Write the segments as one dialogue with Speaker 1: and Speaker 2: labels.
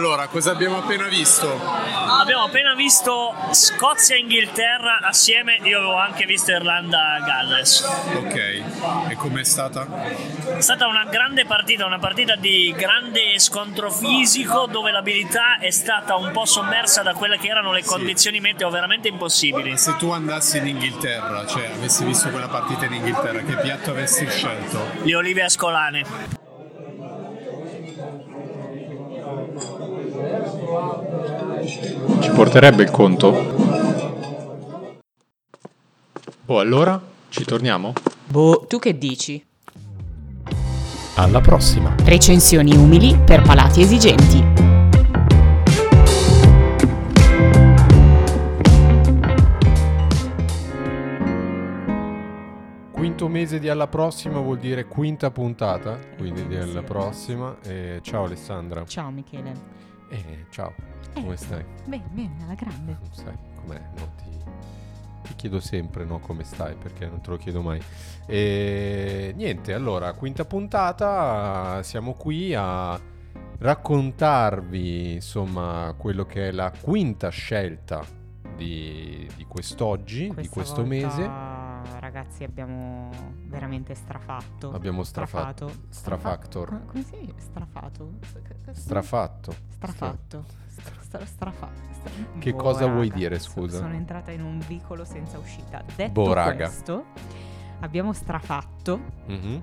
Speaker 1: Allora, cosa abbiamo appena visto?
Speaker 2: Abbiamo appena visto Scozia e Inghilterra assieme, io avevo anche visto Irlanda-Galles.
Speaker 1: Ok, e com'è stata?
Speaker 2: È stata una grande partita, una partita di grande scontro fisico dove l'abilità è stata un po' sommersa da quelle che erano le
Speaker 1: Sì.
Speaker 2: condizioni meteo veramente impossibili.
Speaker 1: Se tu andassi in Inghilterra, cioè avessi visto quella partita in Inghilterra, che piatto avresti scelto?
Speaker 2: Le olive ascolane.
Speaker 3: Ci porterebbe il conto? Oh, allora? Ci torniamo?
Speaker 4: Boh, tu che dici?
Speaker 3: Alla prossima!
Speaker 4: Recensioni umili per palati esigenti.
Speaker 5: Quinto mese di alla prossima vuol dire quinta puntata, quindi di alla prossima. E ciao Alessandra.
Speaker 4: Ciao Michele.
Speaker 5: Eh, ciao,
Speaker 4: Eh.
Speaker 5: come stai?
Speaker 4: Bene, bene, alla grande.
Speaker 5: Non sai com'è? No, ti, ti chiedo sempre no, come stai perché non te lo chiedo mai. E niente, allora, quinta puntata, siamo qui a raccontarvi insomma quello che è la quinta scelta di, di quest'oggi, di
Speaker 4: Questa
Speaker 5: questo
Speaker 4: volta,
Speaker 5: mese.
Speaker 4: Ragazzi, abbiamo veramente strafatto.
Speaker 5: Abbiamo strafatto.
Speaker 4: strafato.
Speaker 5: Strafactor.
Speaker 4: Strafa- Come si dice? Strafato?
Speaker 5: Strafatto.
Speaker 4: Strafatto. Stra- strafa- stra-
Speaker 5: Che
Speaker 4: Boh,
Speaker 5: cosa vuoi
Speaker 4: raga,
Speaker 5: dire,
Speaker 4: so-
Speaker 5: scusa?
Speaker 4: Sono entrata in un vicolo senza uscita. Detto
Speaker 5: Boh,
Speaker 4: questo, abbiamo strafatto
Speaker 5: Mhm.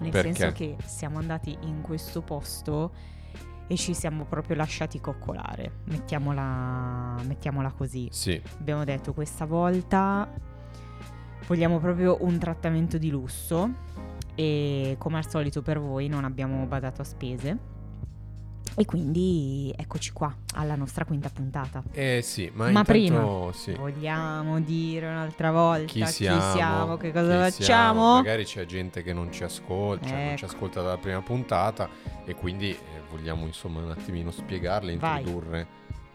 Speaker 4: Nel
Speaker 5: Perché?
Speaker 4: senso che siamo andati in questo posto e ci siamo proprio lasciati coccolare. Mettiamola, mettiamola così.
Speaker 5: Sì,
Speaker 4: Abbiamo detto questa volta vogliamo proprio un trattamento di lusso e come al solito per voi non abbiamo badato a spese. E quindi eccoci qua alla nostra quinta puntata.
Speaker 5: eh sì, ma,
Speaker 4: Ma prima,
Speaker 5: sì.
Speaker 4: Vogliamo dire un'altra volta
Speaker 5: chi siamo,
Speaker 4: che cosa
Speaker 5: chi
Speaker 4: facciamo?
Speaker 5: siamo. Magari c'è gente che non ci ascolta, cioè non ci
Speaker 4: Ecco.
Speaker 5: ascolta dalla prima puntata e quindi eh, vogliamo insomma un attimino spiegarle,
Speaker 4: Vai.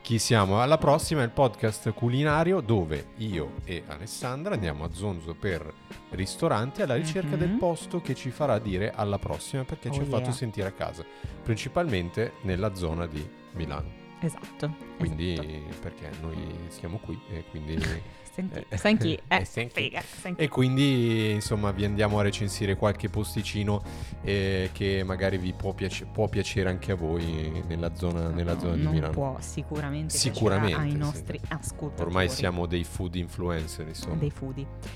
Speaker 5: Chi siamo. Alla prossima è il podcast culinario dove io e Alessandra andiamo a Zonzo per ristoranti alla ricerca
Speaker 4: Mhm.
Speaker 5: del posto che ci farà dire alla prossima perché ci
Speaker 4: Oh
Speaker 5: ha fatto sentire a casa, principalmente nella zona di Milano.
Speaker 4: Esatto.
Speaker 5: Quindi
Speaker 4: esatto.
Speaker 5: perché noi siamo qui e quindi
Speaker 4: Senti,
Speaker 5: Eh,
Speaker 4: senti, eh,
Speaker 5: eh, senti.
Speaker 4: figa, senti.
Speaker 5: E quindi insomma vi andiamo a recensire qualche posticino eh, che magari vi può, piace- può piacere anche a voi nella zona, nella zona di Milano.
Speaker 4: può sicuramente,
Speaker 5: Sicuramente,
Speaker 4: ai
Speaker 5: sì.
Speaker 4: nostri ascoltatori.
Speaker 5: Ormai siamo dei food influencer, insomma,
Speaker 4: dei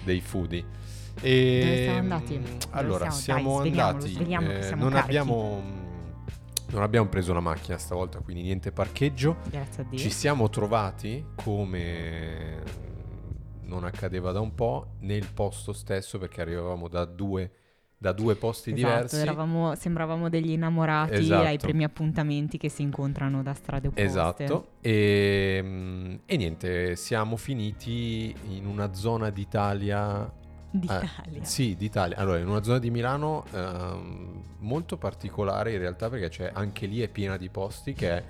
Speaker 5: dei,
Speaker 4: foodie.
Speaker 5: foodie. E,
Speaker 4: Dove siamo andati?
Speaker 5: mm,
Speaker 4: Dove
Speaker 5: Allora,
Speaker 4: siamo? Dai,
Speaker 5: andati.
Speaker 4: sveliamo che
Speaker 5: eh,
Speaker 4: siamo
Speaker 5: non,
Speaker 4: carichi.
Speaker 5: abbiamo, non abbiamo preso la macchina stavolta, quindi niente parcheggio.
Speaker 4: Grazie a Dio.
Speaker 5: Ci siamo trovati come non accadeva da un po' nel posto stesso perché arrivavamo da due, da due posti
Speaker 4: Esatto,
Speaker 5: diversi.
Speaker 4: eravamo- sembravamo degli innamorati
Speaker 5: Esatto.
Speaker 4: ai primi appuntamenti che si incontrano da strade opposte.
Speaker 5: Esatto, e, mm, e niente, siamo finiti in una zona d'Italia.
Speaker 4: D'Italia.
Speaker 5: eh, sì, d'Italia. Allora, in una zona di Milano ehm, molto particolare in realtà perché c'è anche lì è piena di posti che è,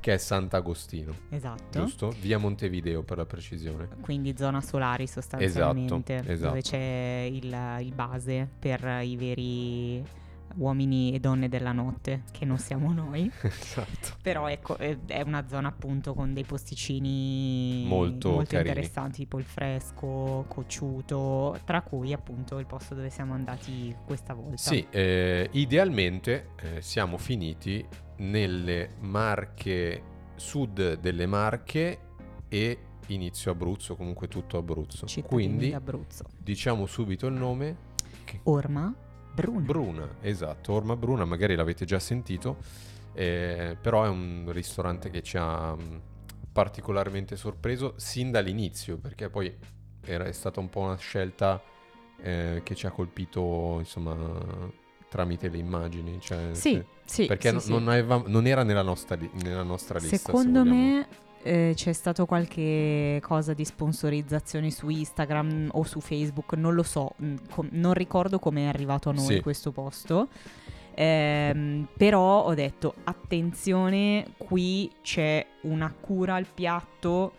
Speaker 5: che è Sant'Agostino,
Speaker 4: Esatto.
Speaker 5: giusto? Via Montevideo per la precisione.
Speaker 4: Quindi zona solari sostanzialmente,
Speaker 5: Esatto, esatto.
Speaker 4: dove c'è il, il base per i veri uomini e donne della notte, che non siamo noi.
Speaker 5: esatto.
Speaker 4: Però ecco, è è una zona appunto con dei posticini
Speaker 5: Molto carini.
Speaker 4: interessanti, tipo il fresco, cocciuto, tra cui appunto il posto dove siamo andati questa volta.
Speaker 5: Sì, eh, idealmente eh, siamo finiti nelle Marche, sud delle Marche e inizio Abruzzo, comunque tutto Abruzzo.
Speaker 4: Cittadini
Speaker 5: Quindi
Speaker 4: d'Abruzzo.
Speaker 5: diciamo subito il nome.
Speaker 4: Orma Bruna.
Speaker 5: Bruna, esatto, Orma Bruna, magari l'avete già sentito, eh, però è un ristorante che ci ha mh, particolarmente sorpreso sin dall'inizio, perché poi era, è stata un po' una scelta eh, che ci ha colpito, insomma, tramite le immagini. Cioè,
Speaker 4: sì,
Speaker 5: se-
Speaker 4: sì,
Speaker 5: perché
Speaker 4: sì,
Speaker 5: no-
Speaker 4: sì.
Speaker 5: Non, aveva- non era nella nostra, li- nella nostra lista. se
Speaker 4: Secondo
Speaker 5: vogliamo.
Speaker 4: me eh, c'è stato qualche cosa di sponsorizzazione su Instagram o su Facebook, non lo so, mm, com- non ricordo come è arrivato a noi
Speaker 5: Sì.
Speaker 4: questo posto. Ehm, però ho detto attenzione, qui c'è una cura al piatto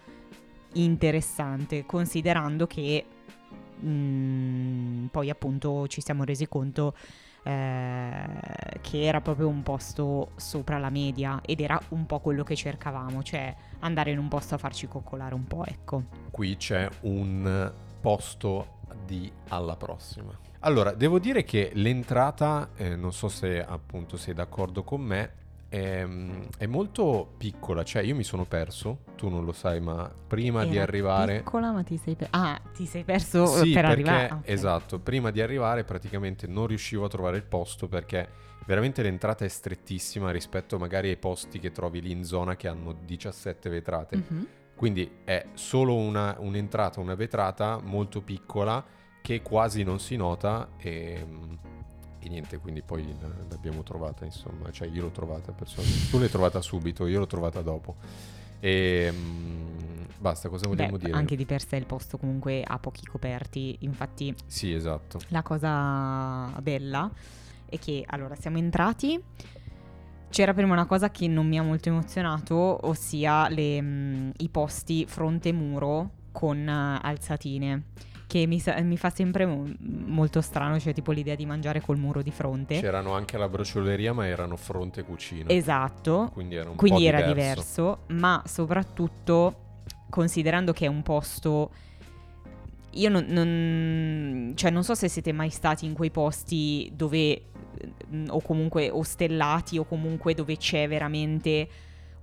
Speaker 4: interessante, considerando che mm, poi appunto ci siamo resi conto eh, che era proprio un posto sopra la media ed era un po' quello che cercavamo, cioè andare in un posto a farci coccolare un po', ecco.
Speaker 5: Qui c'è un posto di alla prossima. Allora, devo dire che l'entrata, eh, non so se appunto sei d'accordo con me, è, è molto piccola, cioè io mi sono perso, tu non lo sai, ma prima di
Speaker 4: Era
Speaker 5: arrivare...
Speaker 4: Piccola, ma ti sei perso. Ah, ti sei perso
Speaker 5: Sì,
Speaker 4: per
Speaker 5: perché
Speaker 4: arrivare. Ah, ok.
Speaker 5: esatto, prima di arrivare praticamente non riuscivo a trovare il posto perché veramente l'entrata è strettissima rispetto magari ai posti che trovi lì in zona che hanno 17 vetrate.
Speaker 4: Mhm.
Speaker 5: Quindi è solo una- un'entrata, una vetrata molto piccola che quasi non si nota e, e niente, quindi poi l'abbiamo trovata, insomma, cioè io l'ho trovata personalmente. Tu l'hai trovata subito, io l'ho trovata dopo. E mm, basta, cosa vogliamo
Speaker 4: Beh,
Speaker 5: dire?
Speaker 4: Anche di per sé il posto comunque ha pochi coperti, infatti
Speaker 5: Sì, esatto.
Speaker 4: la cosa bella è che allora siamo entrati. C'era prima una cosa che non mi ha molto emozionato, ossia le, mm, i posti fronte muro con eh, alzatine. Che mi, sa- mi fa sempre mo- molto strano, cioè tipo l'idea di mangiare col muro di fronte.
Speaker 5: C'erano anche alla brocioleria, ma erano fronte cucina.
Speaker 4: Esatto,
Speaker 5: Quindi era un
Speaker 4: quindi
Speaker 5: po'
Speaker 4: era
Speaker 5: diverso.
Speaker 4: diverso, ma soprattutto considerando che è un posto io non, non- cioè non so se siete mai stati in quei posti dove mm, o comunque ostellati o comunque dove c'è veramente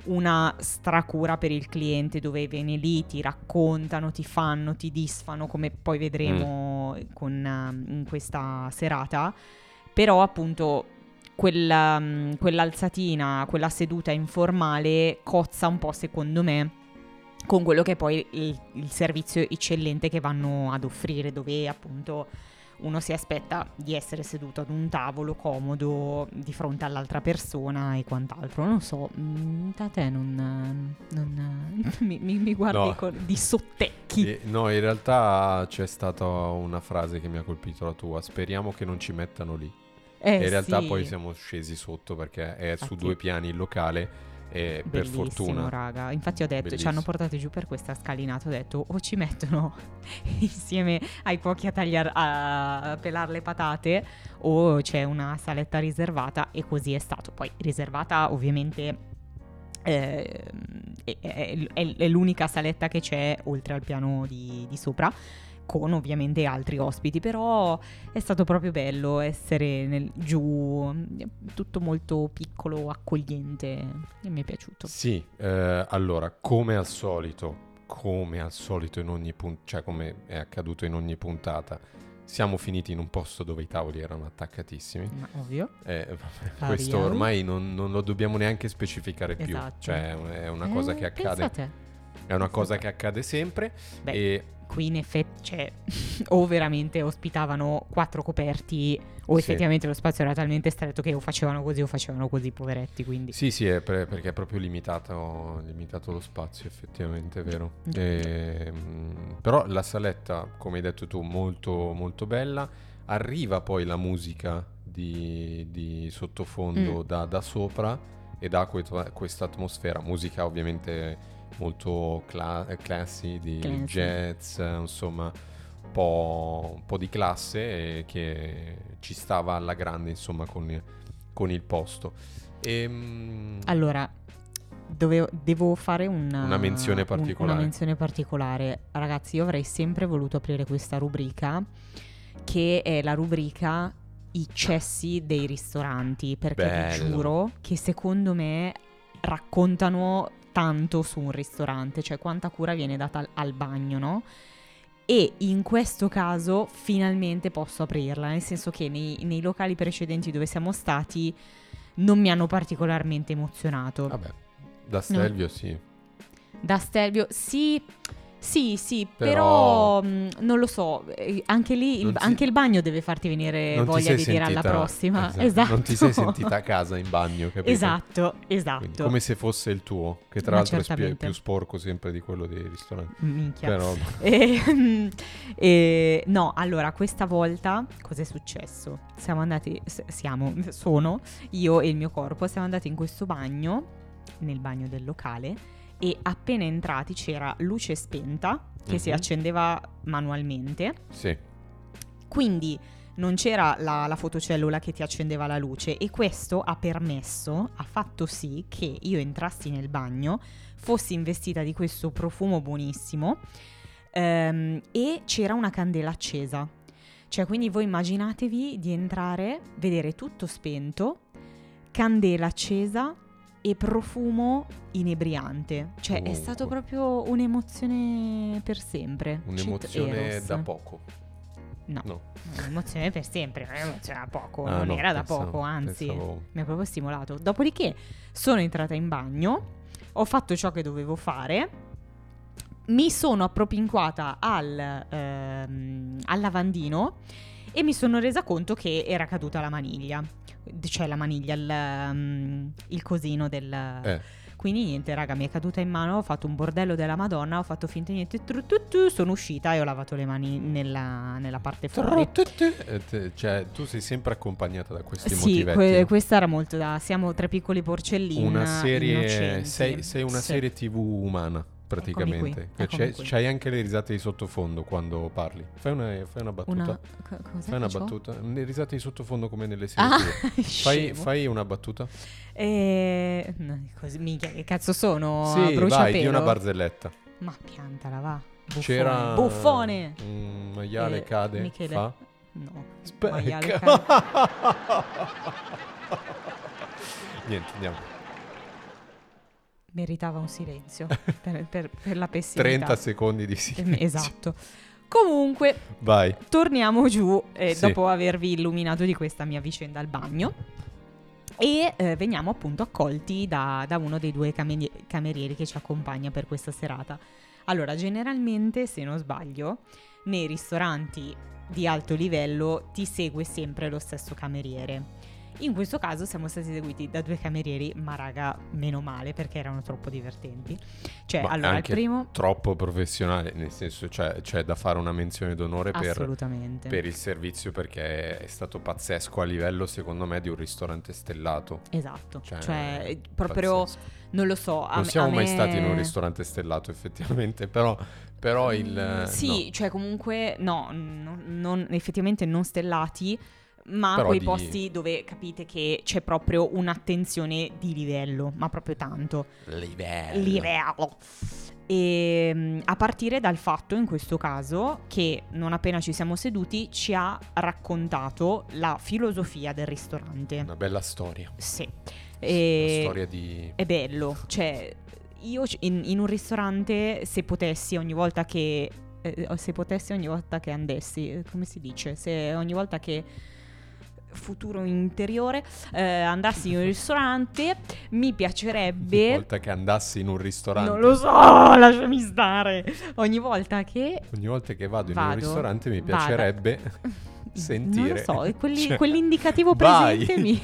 Speaker 4: una stracura per il cliente dove viene lì, ti raccontano, ti fanno, ti disfano come poi vedremo con, um, in questa serata. Però appunto quella, mm, quell'alzatina, quella seduta informale cozza un po' secondo me con quello che è poi il, il servizio eccellente che vanno ad offrire, dove appunto uno si aspetta di essere seduto ad un tavolo comodo di fronte all'altra persona e quant'altro. Non so, mm, da te non, non- mi, mi- guardi
Speaker 5: No.
Speaker 4: con- di sottecchi.
Speaker 5: Eh, no, in realtà c'è stata una frase che mi ha colpito la tua. Speriamo che non ci mettano lì.
Speaker 4: Eh,
Speaker 5: e in realtà
Speaker 4: sì.
Speaker 5: poi siamo scesi sotto perché è su
Speaker 4: Infatti-
Speaker 5: due piani il locale e per
Speaker 4: Bellissimo,
Speaker 5: fortuna
Speaker 4: raga. Infatti ho detto, ci
Speaker 5: Bellissimo.
Speaker 4: hanno portati giù per questa scalinata, ho detto o ci mettono insieme ai cuochi a tagliare a pelare le patate o c'è una saletta riservata e così è stato. Poi riservata ovviamente eh, è, è- è- è l'unica saletta che c'è oltre al piano di, di sopra con ovviamente altri ospiti, però è stato proprio bello essere nel- giù, tutto molto piccolo, accogliente e mi è piaciuto.
Speaker 5: Sì, eh, allora, come al solito, come al solito in ogni puntata, cioè come è accaduto in ogni puntata, siamo finiti in un posto dove i tavoli erano attaccatissimi.
Speaker 4: Ma ovvio.
Speaker 5: Eh, questo ormai non, non lo dobbiamo neanche specificare più,
Speaker 4: Esatto.
Speaker 5: cioè è una cosa
Speaker 4: Eh,
Speaker 5: che accade,
Speaker 4: te.
Speaker 5: è una cosa che accade sempre
Speaker 4: Beh,
Speaker 5: e
Speaker 4: qui in effetti, cioè, o veramente ospitavano quattro coperti, o
Speaker 5: Sì.
Speaker 4: effettivamente lo spazio era talmente stretto che o facevano così o facevano così, poveretti. Quindi,
Speaker 5: Sì, sì, è per- perché è proprio limitato, limitato lo spazio, effettivamente, è vero. Ehm, però la saletta, come hai detto tu, molto, molto bella. Arriva poi la musica di, di sottofondo
Speaker 4: Mm.
Speaker 5: da, da sopra e dà questa atmosfera. Musica ovviamente molto cla- classy, di
Speaker 4: Classy.
Speaker 5: jazz, eh, insomma, un po', un po' di classe e che ci stava alla grande, insomma, con, con il posto. Ehm,
Speaker 4: allora, dovevo- devo fare una,
Speaker 5: Una menzione particolare.
Speaker 4: una menzione particolare. Ragazzi, io avrei sempre voluto aprire questa rubrica, che è la rubrica I cessi dei ristoranti, perché vi
Speaker 5: Bello.
Speaker 4: giuro che secondo me raccontano tanto su un ristorante, cioè quanta cura viene data al, al bagno, no? E in questo caso finalmente posso aprirla, nel senso che nei, nei locali precedenti dove siamo stati non mi hanno particolarmente emozionato.
Speaker 5: Vabbè, da Stelvio sì.
Speaker 4: Da Stelvio, sì, sì, sì,
Speaker 5: Però-
Speaker 4: però, mh, non lo so, eh, anche lì il,
Speaker 5: Non ti-
Speaker 4: anche il bagno deve farti venire
Speaker 5: Non ti
Speaker 4: voglia
Speaker 5: sei
Speaker 4: di dire alla
Speaker 5: sentita-
Speaker 4: prossima.
Speaker 5: esatto,
Speaker 4: Esatto.
Speaker 5: Non ti sei sentita a casa in bagno, capito?
Speaker 4: Esatto,
Speaker 5: Quindi
Speaker 4: esatto.
Speaker 5: come se fosse il tuo, che tra
Speaker 4: Ma
Speaker 5: l'altro è spie-
Speaker 4: certamente.
Speaker 5: più sporco sempre di quello dei ristoranti.
Speaker 4: Minchia.
Speaker 5: Però
Speaker 4: E, e- no, allora, questa volta cos'è successo? Siamo andati, s- siamo, sono io e il mio corpo, siamo andati in questo bagno, nel bagno del locale, e appena entrati c'era luce spenta che si
Speaker 5: Mhm.
Speaker 4: accendeva manualmente.
Speaker 5: sì,
Speaker 4: Quindi non c'era la, la fotocellula che ti accendeva la luce e questo ha permesso, ha fatto sì che io entrassi nel bagno, fossi investita di questo profumo buonissimo ehm, e c'era una candela accesa. Cioè, quindi voi immaginatevi di entrare, vedere tutto spento, candela accesa e profumo inebriante. Cioè, è stato
Speaker 5: Oh.
Speaker 4: proprio un'emozione per sempre.
Speaker 5: Un'emozione da poco.
Speaker 4: No,
Speaker 5: No.
Speaker 4: un'emozione per sempre, un'emozione da poco,
Speaker 5: Ah,
Speaker 4: non
Speaker 5: no,
Speaker 4: era da
Speaker 5: pensavo-
Speaker 4: poco, anzi,
Speaker 5: pensavo-
Speaker 4: mi ha proprio stimolato. Dopodiché sono entrata in bagno, ho fatto ciò che dovevo fare, mi sono appropinquata al, ehm, al lavandino e mi sono resa conto che era caduta la maniglia, cioè la maniglia, il, ehm, il cosino del...
Speaker 5: Eh.
Speaker 4: Quindi niente, raga, mi è caduta in mano, ho fatto un bordello della Madonna, ho fatto finta di niente, tru, tu, tu, sono uscita e ho lavato le mani nella, nella parte fuori.
Speaker 5: Eh, Cioè, tu sei sempre accompagnata da questi
Speaker 4: Sì,
Speaker 5: motivetti.
Speaker 4: que- questa era molto da... Siamo tre piccoli porcellini.
Speaker 5: una serie sei, sei una
Speaker 4: Sì.
Speaker 5: serie tv umana praticamente
Speaker 4: eccomi
Speaker 5: C'è- c'hai anche le risate di sottofondo quando parli fai una, fai una battuta
Speaker 4: Una... co-
Speaker 5: fai una battuta le risate di sottofondo come nelle serie
Speaker 4: Ah,
Speaker 5: fai, fai una battuta
Speaker 4: Eh, no, così, minchia, che cazzo sono?
Speaker 5: sì vai di una barzelletta
Speaker 4: Ma piantala, va. Buffone.
Speaker 5: c'era
Speaker 4: Buffone!
Speaker 5: un maiale
Speaker 4: Eh,
Speaker 5: cade
Speaker 4: Michele.
Speaker 5: fa
Speaker 4: No.
Speaker 5: Specca.
Speaker 4: Maiale cade.
Speaker 5: niente andiamo
Speaker 4: Meritava un silenzio per, per- per la pessimità.
Speaker 5: 30 secondi di silenzio
Speaker 4: Esatto. Comunque,
Speaker 5: vai
Speaker 4: torniamo giù eh,
Speaker 5: Sì.
Speaker 4: dopo avervi illuminato di questa mia vicenda al bagno. E eh, veniamo appunto accolti da, da uno dei due cameri- camerieri che ci accompagna per questa serata. Allora, generalmente, se non sbaglio, nei ristoranti di alto livello ti segue sempre lo stesso cameriere. In questo caso siamo stati seguiti da due camerieri, ma raga, meno male perché erano troppo divertenti. Cioè,
Speaker 5: Ma
Speaker 4: allora, il primo...
Speaker 5: troppo professionale nel senso cioè, c'è da fare una menzione d'onore per per il servizio perché è stato pazzesco a livello secondo me di un ristorante stellato.
Speaker 4: Esatto,
Speaker 5: Cioè,
Speaker 4: cioè, proprio,
Speaker 5: pazzesco.
Speaker 4: non lo so,
Speaker 5: Non
Speaker 4: me-
Speaker 5: siamo mai
Speaker 4: me-
Speaker 5: stati in un ristorante stellato effettivamente, però, però il...
Speaker 4: Mm, Sì,
Speaker 5: no.
Speaker 4: cioè comunque, no, non- non- effettivamente non stellati, ma
Speaker 5: Però
Speaker 4: quei
Speaker 5: di-
Speaker 4: posti dove capite che c'è proprio un'attenzione di livello, ma proprio tanto.
Speaker 5: Livello.
Speaker 4: Livello. E mm, a partire dal fatto, in questo caso, che non appena ci siamo seduti ci ha raccontato la filosofia del ristorante.
Speaker 5: Una bella storia.
Speaker 4: Sì.
Speaker 5: Una
Speaker 4: E-
Speaker 5: storia di...
Speaker 4: è bello, cioè io in, in un ristorante se potessi ogni volta che eh, se potessi ogni volta che andessi, eh, come si dice, se ogni volta che futuro interiore eh, andassi in un ristorante mi
Speaker 5: Ogni
Speaker 4: piacerebbe
Speaker 5: volta che andassi in un ristorante...
Speaker 4: non lo so, lasciami stare. Ogni volta che
Speaker 5: Ogni volta che vado in un
Speaker 4: Vado,
Speaker 5: ristorante mi
Speaker 4: vada.
Speaker 5: piacerebbe sentire...
Speaker 4: Non lo so, quelli-
Speaker 5: Cioè,
Speaker 4: quell'indicativo
Speaker 5: vai.
Speaker 4: presente mi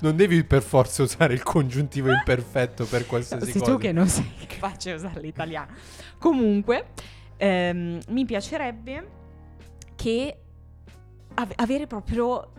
Speaker 5: Non devi per forza usare il congiuntivo imperfetto per qualsiasi
Speaker 4: Sei
Speaker 5: cosa.
Speaker 4: tu che non sei capace a usare l'italiano. Comunque, ehm, mi piacerebbe che ave- avere proprio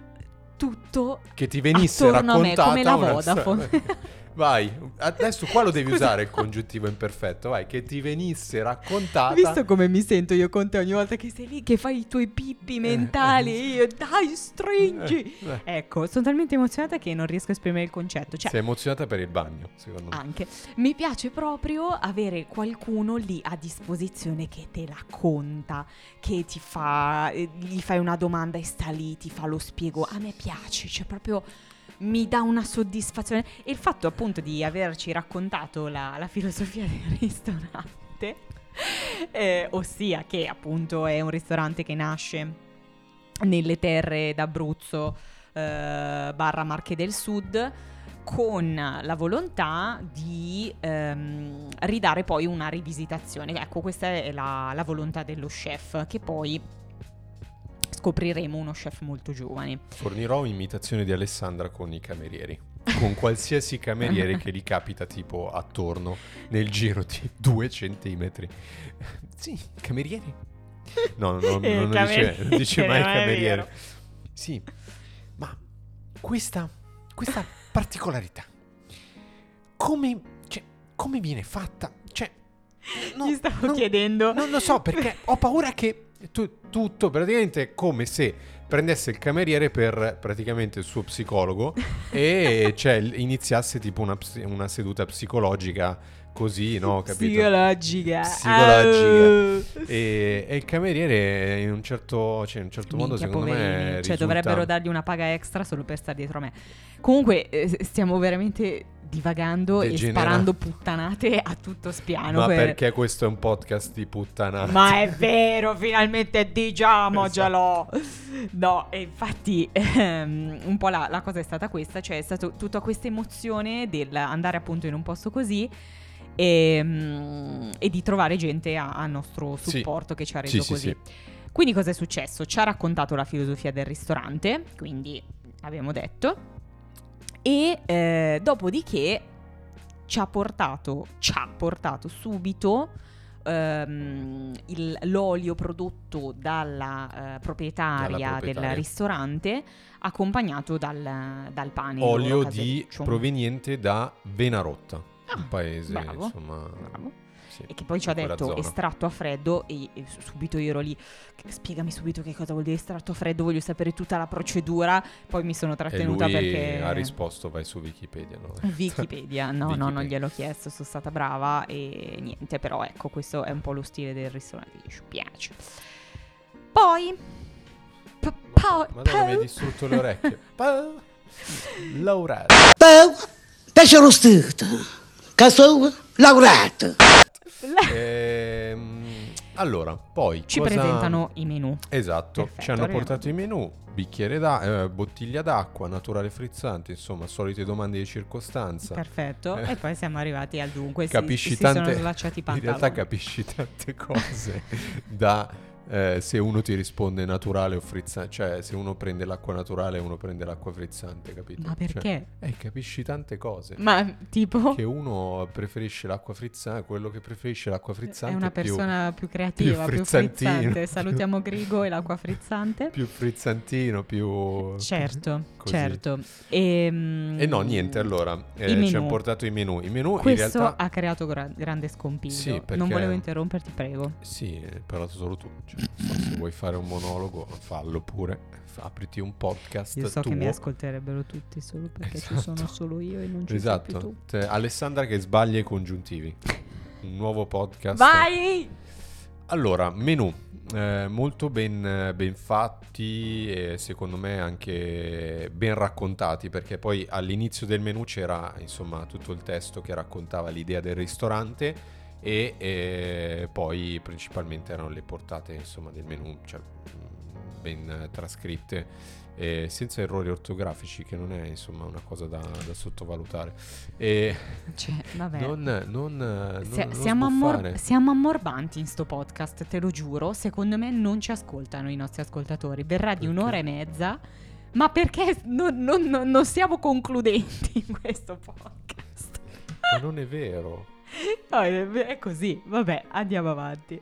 Speaker 4: tutto
Speaker 5: Che ti venisse
Speaker 4: attorno a me,
Speaker 5: raccontata
Speaker 4: come la Vodafone.
Speaker 5: Vai, adesso qua lo devi
Speaker 4: Scusa.
Speaker 5: usare il congiuntivo imperfetto, vai, che ti venisse raccontata.
Speaker 4: Visto come mi sento io con te ogni volta che sei lì, che fai i tuoi pippi mentali, e io dai, stringi.
Speaker 5: Eh, eh.
Speaker 4: Ecco, sono talmente emozionata che non riesco a esprimere il concetto. Cioè,
Speaker 5: Sei emozionata per il bagno, secondo me.
Speaker 4: Anche. Mi piace proprio avere qualcuno lì a disposizione che te la conta, che ti fa, eh, gli fai una domanda e sta lì, ti fa lo spiego. A me piace, cioè proprio mi dà una soddisfazione. E il fatto appunto di averci raccontato la, la filosofia del ristorante, eh, ossia che appunto è un ristorante che nasce nelle terre d'Abruzzo eh, barra Marche del Sud con la volontà di ehm, ridare poi una rivisitazione. Ecco, questa è la, la volontà dello chef, che poi scopriremo uno chef molto giovane.
Speaker 5: Fornirò imitazione di Alessandra con i camerieri. Con qualsiasi cameriere che gli capita tipo attorno nel giro di due centimetri. Sì, camerieri. No, no, no, non, dice, non dice mai cameriere. Sì, ma questa, questa particolarità, come, cioè, come viene fatta? Cioè, no,
Speaker 4: Gli stavo
Speaker 5: non-
Speaker 4: chiedendo.
Speaker 5: Non lo so perché ho paura che tu- tutto praticamente è come se prendesse il cameriere per praticamente il suo psicologo e cioè, iniziasse tipo una, una seduta psicologica così, no? Capito?
Speaker 4: Psicologica.
Speaker 5: Psicologica.
Speaker 4: Ah.
Speaker 5: E, e il cameriere in un certo, cioè, in un certo modo secondo
Speaker 4: poverini.
Speaker 5: me
Speaker 4: Cioè,
Speaker 5: risulta-
Speaker 4: dovrebbero dargli una paga extra solo per stare dietro a me. Comunque, eh, stiamo veramente divagando e
Speaker 5: Degenera-
Speaker 4: sparando puttanate a tutto spiano.
Speaker 5: Ma
Speaker 4: per-
Speaker 5: perché questo è un podcast di puttana?
Speaker 4: Ma è vero, finalmente diciamocelo. No, e infatti ehm, un po' la, la cosa è stata questa, cioè è stata tutta questa emozione del andare appunto in un posto così e, mm, e di trovare gente a, a nostro
Speaker 5: Sì.
Speaker 4: supporto che ci ha
Speaker 5: Sì,
Speaker 4: reso
Speaker 5: sì,
Speaker 4: così.
Speaker 5: sì.
Speaker 4: Quindi cosa è successo? Ci ha raccontato la filosofia del ristorante, quindi abbiamo detto, e eh, dopodiché ci ha portato, ci ha portato subito ehm, il- l'olio prodotto dalla eh, proprietaria,
Speaker 5: Dalla
Speaker 4: del
Speaker 5: proprietaria.
Speaker 4: ristorante, accompagnato dal, dal pane.
Speaker 5: Olio di proveniente da Venarotta,
Speaker 4: Ah,
Speaker 5: un paese
Speaker 4: bravo,
Speaker 5: insomma.
Speaker 4: bravo.
Speaker 5: sì,
Speaker 4: E che poi ci ha detto
Speaker 5: zona.
Speaker 4: estratto a freddo e, e subito io ero lì, "Che- spiegami subito che cosa vuol dire estratto a freddo, voglio sapere tutta la procedura, poi mi sono
Speaker 5: E
Speaker 4: trattenuta
Speaker 5: lui
Speaker 4: perché...
Speaker 5: ha risposto vai su Wikipedia, no?
Speaker 4: Wikipedia, no, no, non
Speaker 5: Wikipedia.
Speaker 4: gliel'ho chiesto, sono stata brava e niente, però ecco, questo è un po' lo stile del ristorante che ci piace. Poi... p- poi-
Speaker 5: Madonna, mi hai distrutto le orecchie. Pa- Laurel.
Speaker 6: Pão, peixe caçoa, laureato.
Speaker 5: Ehm, allora, poi
Speaker 4: Ci
Speaker 5: cosa-
Speaker 4: presentano i menù.
Speaker 5: Esatto,
Speaker 4: Perfetto,
Speaker 5: ci hanno
Speaker 4: arriviamo.
Speaker 5: portato i menù, bicchiere da, eh, bottiglia d'acqua, naturale frizzante, insomma, solite domande di circostanza.
Speaker 4: Perfetto.
Speaker 5: Eh.
Speaker 4: E poi siamo arrivati al dunque. si-
Speaker 5: capisci
Speaker 4: si,
Speaker 5: tante
Speaker 4: sono slacciati i
Speaker 5: in
Speaker 4: pantaloni.
Speaker 5: realtà capisci tante cose da eh, se uno ti risponde naturale o frizzante cioè se uno prende l'acqua naturale e uno prende l'acqua frizzante capito
Speaker 4: Ma
Speaker 5: Cioè,
Speaker 4: perché?
Speaker 5: eh, capisci tante cose
Speaker 4: Ma tipo...
Speaker 5: che uno preferisce l'acqua frizzante quello che preferisce l'acqua frizzante
Speaker 4: È una
Speaker 5: più-
Speaker 4: persona più, creativa, più,
Speaker 5: frizzantino.
Speaker 4: frizzante. Salutiamo Grigo e l'acqua frizzante.
Speaker 5: più frizzantino più
Speaker 4: Certo,
Speaker 5: Così.
Speaker 4: certo. E,
Speaker 5: e no niente allora eh, ci hanno portato i menù i menù in
Speaker 4: Questo
Speaker 5: realtà
Speaker 4: ha creato gra- grande scompiglio.
Speaker 5: Sì,
Speaker 4: Non
Speaker 5: perché-
Speaker 4: volevo interromperti, prego.
Speaker 5: Sì, hai parlato solo tu. Cioè, se vuoi fare un monologo, fallo pure. Apriti un podcast
Speaker 4: Io so
Speaker 5: tuo.
Speaker 4: che mi ascolterebbero tutti solo perché ci
Speaker 5: Esatto.
Speaker 4: sono solo io e non ci
Speaker 5: Esatto.
Speaker 4: sei più tu.
Speaker 5: Alessandra che sbaglia i congiuntivi. Un nuovo podcast.
Speaker 4: Vai!
Speaker 5: Allora, menù. eh, molto ben, ben fatti e secondo me anche ben raccontati perché poi all'inizio del menù c'era insomma tutto il testo che raccontava l'idea del ristorante e, eh, poi principalmente erano le portate insomma del menù cioè, ben trascritte eh, senza errori ortografici che non è insomma una cosa da, da sottovalutare e
Speaker 4: Cioè, vabbè.
Speaker 5: non, non, non,
Speaker 4: Se-
Speaker 5: non
Speaker 4: siamo, ammor- siamo ammorbanti in sto podcast, te lo giuro. Secondo me non ci ascoltano i nostri ascoltatori. Verrà di un'ora e mezza. Ma perché non- non siamo concludenti in questo podcast?
Speaker 5: ma non è vero
Speaker 4: No, è così. Vabbè, andiamo avanti.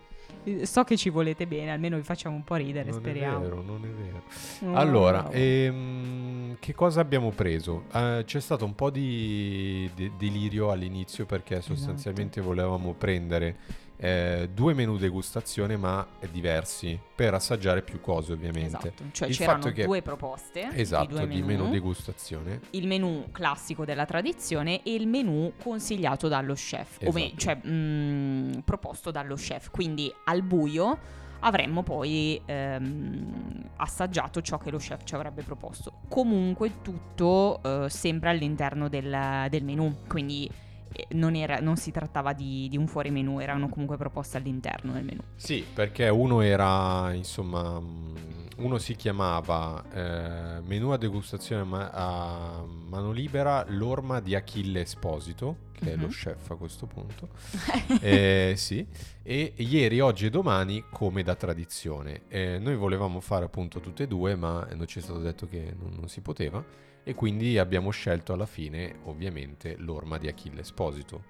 Speaker 4: So che ci volete bene, almeno vi facciamo un po' ridere,
Speaker 5: non
Speaker 4: speriamo.
Speaker 5: è vero non è vero
Speaker 4: Oh.
Speaker 5: Allora, ehm, che cosa abbiamo preso? Eh, c'è stato un po' di de- delirio all'inizio perché
Speaker 4: Esatto.
Speaker 5: sostanzialmente volevamo prendere eh, due menù degustazione ma diversi per assaggiare più cose ovviamente.
Speaker 4: Esatto, cioè
Speaker 5: Il
Speaker 4: c'erano
Speaker 5: fatto che-
Speaker 4: due proposte
Speaker 5: Esatto,
Speaker 4: di due
Speaker 5: di
Speaker 4: menù
Speaker 5: degustazione.
Speaker 4: il menù classico della tradizione e il menù consigliato dallo chef, o me-
Speaker 5: Esatto.
Speaker 4: cioè mm, proposto dallo chef. Quindi al buio avremmo poi ehm, assaggiato ciò che lo chef ci avrebbe proposto. Comunque tutto eh, sempre all'interno del, del menù, quindi non, era- non si trattava di, di un fuori menù, erano comunque proposte all'interno del menù.
Speaker 5: Sì, perché uno era, insomma, mm, uno si chiamava eh, menù a degustazione ma- a mano libera l'orma di Achille Esposito, che è lo
Speaker 4: Mhm.
Speaker 5: chef a questo punto. Eh, sì, e ieri, oggi e domani come da tradizione. Eh, noi volevamo fare appunto tutte e due, ma non ci è stato detto che non, non si poteva. E quindi abbiamo scelto alla fine, ovviamente, l'orma di Achille Esposito.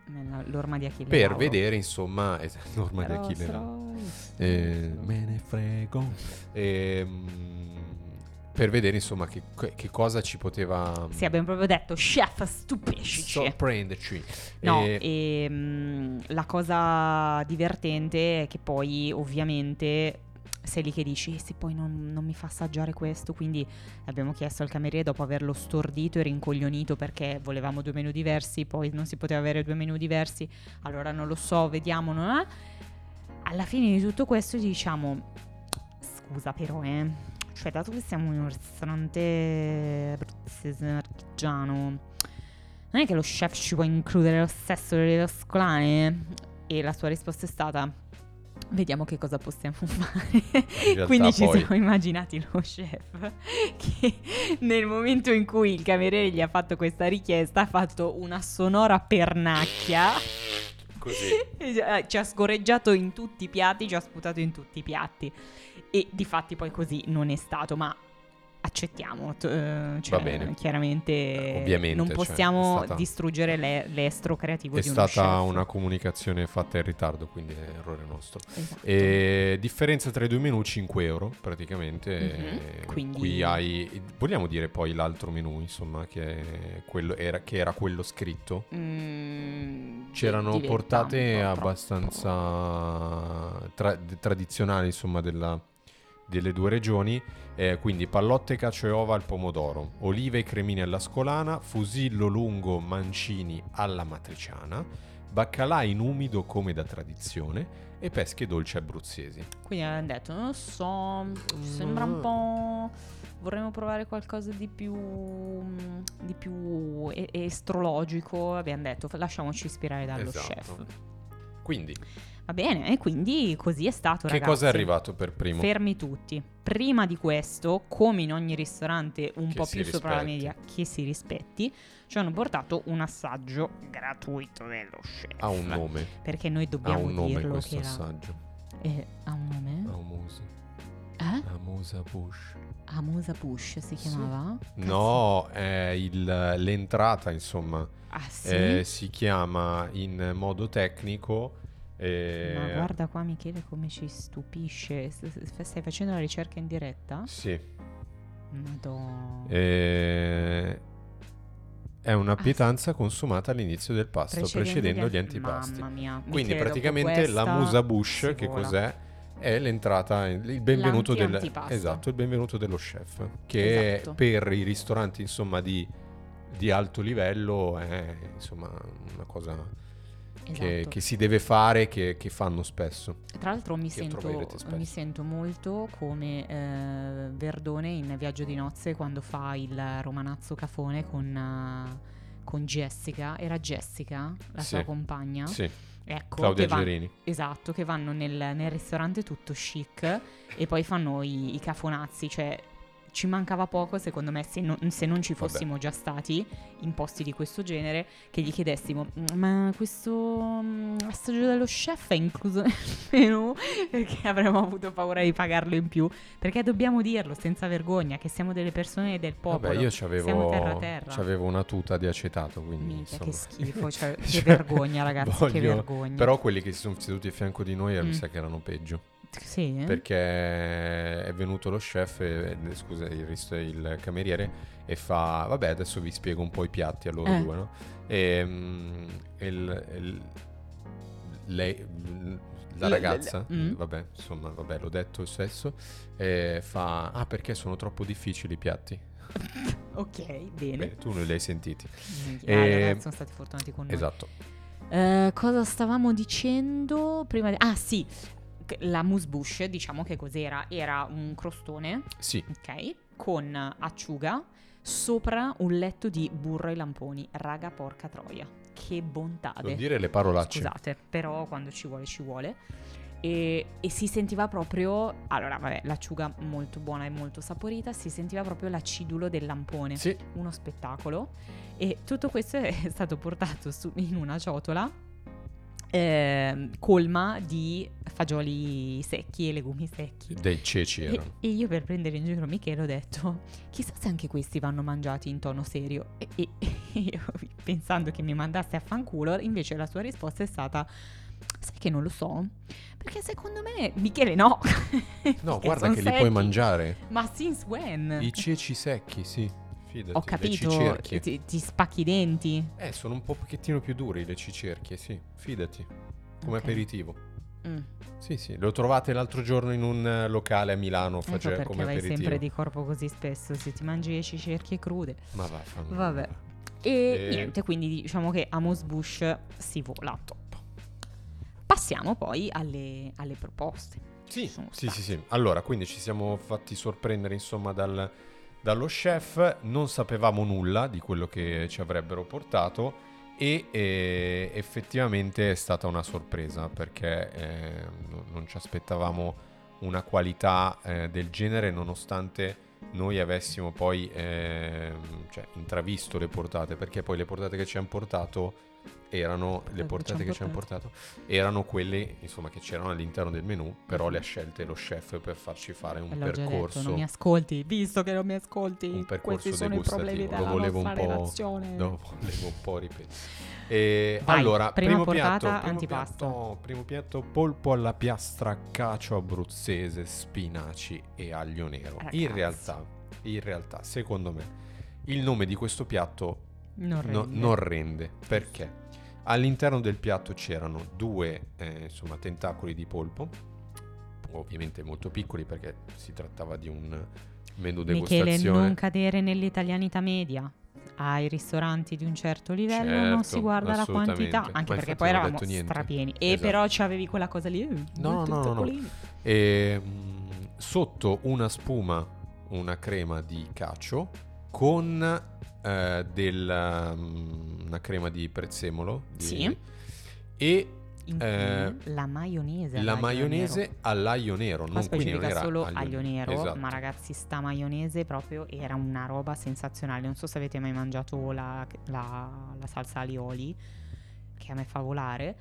Speaker 4: L'orma di Achille.
Speaker 5: Per
Speaker 4: Lauro.
Speaker 5: vedere, insomma, es- l'orma di
Speaker 4: Rolls
Speaker 5: Achille.
Speaker 4: Royce.
Speaker 5: Eh, me ne frego. Ehm, per vedere insomma che, che cosa ci poteva
Speaker 4: Sì, abbiamo proprio detto chef stupiscici.
Speaker 5: sorprenderci.
Speaker 4: No,
Speaker 5: E-
Speaker 4: e, mm, la cosa divertente è che poi ovviamente sei lì che dici, sì, poi non, non mi fa assaggiare questo, quindi abbiamo chiesto al cameriere dopo averlo stordito e rincoglionito perché volevamo due menu diversi, poi non si poteva avere due menu diversi, allora non lo so, vediamo, non è? Alla fine di tutto questo diciamo, scusa però, eh, cioè dato che siamo in un ristorante artigiano, non è che lo chef ci può includere lo stesso delle toscolane? E la sua risposta è stata vediamo che cosa possiamo fare. Quindi ci
Speaker 5: poi-
Speaker 4: siamo immaginati lo chef che nel momento in cui il cameriere gli ha fatto questa richiesta ha fatto una sonora pernacchia.
Speaker 5: Così.
Speaker 4: Eh, Ci ha scorreggiato in tutti i piatti, ci ha sputato in tutti i piatti. E di fatti poi così non è stato, ma accettiamo. t- eh, cioè,
Speaker 5: Va bene.
Speaker 4: Chiaramente
Speaker 5: Eh, ovviamente,
Speaker 4: non
Speaker 5: cioè,
Speaker 4: possiamo
Speaker 5: è stata-
Speaker 4: distruggere le- l'estro creativo
Speaker 5: È
Speaker 4: di uno
Speaker 5: stata
Speaker 4: chef.
Speaker 5: una comunicazione fatta in ritardo, quindi è errore nostro.
Speaker 4: Esatto.
Speaker 5: E differenza tra i due menù 5 euro praticamente.
Speaker 4: Mhm,
Speaker 5: E
Speaker 4: quindi-
Speaker 5: Qui hai. Vogliamo dire poi l'altro menù, insomma, che, è quello, era, che era quello scritto.
Speaker 4: Mm,
Speaker 5: C'erano portate abbastanza tra- tradizionali, insomma, della- delle due regioni. eh, quindi pallotte, cacio e ova al pomodoro, olive e cremini alla scolana, fusillo lungo mancini alla matriciana, baccalà in umido come da tradizione e pesche dolci abruzzesi.
Speaker 4: Quindi abbiamo detto, non lo so, sembra un po'... Vorremmo provare qualcosa di più, di più estrologico. Abbiamo detto, lasciamoci ispirare dallo
Speaker 5: Esatto.
Speaker 4: chef.
Speaker 5: Quindi,
Speaker 4: Va bene, e quindi così è stato,
Speaker 5: che
Speaker 4: ragazzi.
Speaker 5: cosa è arrivato per primo?
Speaker 4: Fermi tutti. Prima di questo, come in ogni ristorante un
Speaker 5: Che
Speaker 4: po' più sopra la
Speaker 5: rispetti.
Speaker 4: media che si rispetti, ci hanno portato un assaggio gratuito dello chef.
Speaker 5: Ha un nome,
Speaker 4: Perché noi
Speaker 5: ha
Speaker 4: dobbiamo
Speaker 5: un nome
Speaker 4: dirlo
Speaker 5: questo
Speaker 4: era...
Speaker 5: assaggio.
Speaker 4: Eh, ha un nome?
Speaker 5: Amusa,
Speaker 4: Eh?
Speaker 5: Amusa Bush.
Speaker 4: Amusa Push si
Speaker 5: Sì.
Speaker 4: chiamava?
Speaker 5: No, è il- l'entrata, insomma.
Speaker 4: Ah sì?
Speaker 5: Eh, si chiama in modo tecnico. Eh,
Speaker 4: Ma guarda qua Michele come ci stupisce. Stai facendo la ricerca in diretta?
Speaker 5: Sì.
Speaker 4: Madonna.
Speaker 5: eh, è una pietanza consumata all'inizio del pasto, precedendo gli antipasti.
Speaker 4: Mamma mia.
Speaker 5: Quindi praticamente la musa bush, che
Speaker 4: vola.
Speaker 5: cos'è? È l'entrata, il benvenuto del, esatto, il benvenuto dello chef, che
Speaker 4: Esatto.
Speaker 5: per i ristoranti insomma di, di alto livello è insomma una cosa
Speaker 4: Esatto.
Speaker 5: che si deve fare, che, che fanno spesso.
Speaker 4: Tra l'altro mi
Speaker 5: che
Speaker 4: sento, mi sento molto come eh, Verdone in Viaggio di nozze quando fa il romanazzo cafone con, eh, con Jessica. Era Jessica, la
Speaker 5: Sì.
Speaker 4: sua compagna?
Speaker 5: Sì,
Speaker 4: Ecco,
Speaker 5: Claudia
Speaker 4: che
Speaker 5: Gerini.
Speaker 4: Esatto, che vanno nel, nel ristorante tutto chic e poi fanno i, i cafonazzi, cioè ci mancava poco secondo me se, non- se non ci
Speaker 5: Vabbè.
Speaker 4: fossimo già stati in posti di questo genere che gli chiedessimo "Mm, ma questo mm, assaggio dello chef è incluso nel menù perché avremmo avuto paura di pagarlo in più perché dobbiamo dirlo senza vergogna che siamo delle persone del popolo
Speaker 5: Vabbè, io c'avevo, una tuta di acetato, quindi
Speaker 4: Minchia, che schifo, cioè, che vergogna ragazzi, che
Speaker 5: voglio-
Speaker 4: vergogna.
Speaker 5: Però quelli che si sono seduti a fianco di noi eh, mi
Speaker 4: Mm.
Speaker 5: sa che erano peggio.
Speaker 4: Sì, eh?
Speaker 5: Perché è venuto lo chef, e, eh, scusa, il, il cameriere, e fa: Vabbè, adesso vi spiego un po' i piatti a loro
Speaker 4: Eh.
Speaker 5: due, no? E, mm, il- il- lei, la
Speaker 4: L- l-
Speaker 5: ragazza,
Speaker 4: mm.
Speaker 5: vabbè, insomma, vabbè, l'ho detto stesso, e fa: Ah, perché sono troppo difficili i piatti?
Speaker 4: Ok, bene.
Speaker 5: Bene, tu non li hai sentiti.
Speaker 4: Minchia,
Speaker 5: E-
Speaker 4: ah, ragazzi, sono stati fortunati con noi.
Speaker 5: Esatto.
Speaker 4: Eh, cosa stavamo dicendo prima? di- Ah, sì. La mousse bush, diciamo che cos'era? Era un crostone,
Speaker 5: Sì,
Speaker 4: ok, con acciuga, sopra un letto di burro e lamponi. Raga, porca troia. Che bontà.
Speaker 5: non dire le parolacce.
Speaker 4: Scusate, però quando ci vuole, ci vuole. E, e si sentiva proprio. Allora, vabbè, l'acciuga molto buona e molto saporita. Si sentiva proprio l'acidulo del lampone.
Speaker 5: Sì,
Speaker 4: Uno spettacolo. E tutto questo è stato portato su- in una ciotola. Ehm, colma di fagioli secchi e legumi secchi.
Speaker 5: dei ceci
Speaker 4: E,
Speaker 5: erano.
Speaker 4: e io per prendere in giro Michele ho detto chissà se anche questi vanno mangiati in tono serio e, e- e io pensando che mi mandasse a fanculo invece la sua risposta è stata sai che non lo so perché secondo me Michele no
Speaker 5: No, guarda che li puoi
Speaker 4: secchi.
Speaker 5: mangiare.
Speaker 4: ma since when?
Speaker 5: I ceci secchi, sì. Fidati.
Speaker 4: ho capito ti, ti spacchi i denti
Speaker 5: Eh, sono un po' pochettino più duri le cicerchie, sì. Fidati. Come
Speaker 4: Ok.
Speaker 5: aperitivo.
Speaker 4: Mm.
Speaker 5: Sì, sì, lo trovate l'altro giorno in un eh, locale a Milano
Speaker 4: Ecco
Speaker 5: face-
Speaker 4: perché
Speaker 5: come
Speaker 4: vai
Speaker 5: aperitivo.
Speaker 4: sempre di corpo così spesso, se ti mangi le cicerchie crude.
Speaker 5: Ma vai, fammi-
Speaker 4: Vabbè. E
Speaker 5: E-
Speaker 4: niente, quindi diciamo che Amos Bush si vola. Top. Passiamo poi alle, alle proposte.
Speaker 5: Sì, sì, sì, sì. Allora, quindi ci siamo fatti sorprendere, insomma, dal- dallo chef. Non sapevamo nulla di quello che ci avrebbero portato e eh, effettivamente è stata una sorpresa perché eh, no- non ci aspettavamo una qualità eh, del genere nonostante noi avessimo poi ehm, cioè, intravisto le portate perché poi le portate che ci hanno portato erano le
Speaker 4: che
Speaker 5: portate che ci hanno portato erano quelle insomma che c'erano all'interno del menù però le ha scelte lo chef per farci fare un
Speaker 4: E l'ho già detto,
Speaker 5: percorso
Speaker 4: non mi ascolti, visto che non mi ascolti.
Speaker 5: un percorso
Speaker 4: questi sono i problemi
Speaker 5: degustativo.
Speaker 4: della
Speaker 5: lo volevo un po'
Speaker 4: relazione.
Speaker 5: lo volevo un po' ripetere e
Speaker 4: Vai,
Speaker 5: allora primo piatto primo
Speaker 4: antipasto.
Speaker 5: piatto, primo piatto polpo alla piastra cacio abruzzese spinaci e aglio nero
Speaker 4: Ragazzi.
Speaker 5: in realtà in realtà secondo me il nome di questo piatto
Speaker 4: Non
Speaker 5: no-
Speaker 4: rende.
Speaker 5: non rende perché all'interno del piatto c'erano due eh, insomma tentacoli di polpo ovviamente molto piccoli perché si trattava di un menù
Speaker 4: Michele,
Speaker 5: degustazione
Speaker 4: non cadere nell'italianità media. Ai ristoranti di un certo livello non
Speaker 5: Certo,
Speaker 4: si guarda la quantità,
Speaker 5: Ma
Speaker 4: anche perché poi
Speaker 5: non
Speaker 4: eravamo strapieni. E
Speaker 5: Esatto.
Speaker 4: però c'avevi quella cosa lì. eh,
Speaker 5: No, no, no, no. E mm, sotto una spuma, una crema di cacio con eh, del, mm, una crema di prezzemolo. di-
Speaker 4: Sì.
Speaker 5: E Eh,
Speaker 4: la maionese.
Speaker 5: la maionese
Speaker 4: nero.
Speaker 5: all'aglio nero.
Speaker 4: Qua
Speaker 5: Non, quindi era
Speaker 4: solo aglio, nero,
Speaker 5: Esatto.
Speaker 4: ma ragazzi sta maionese proprio era una roba sensazionale. Non so se avete mai mangiato la, la- la salsa alioli, che a me fa volare.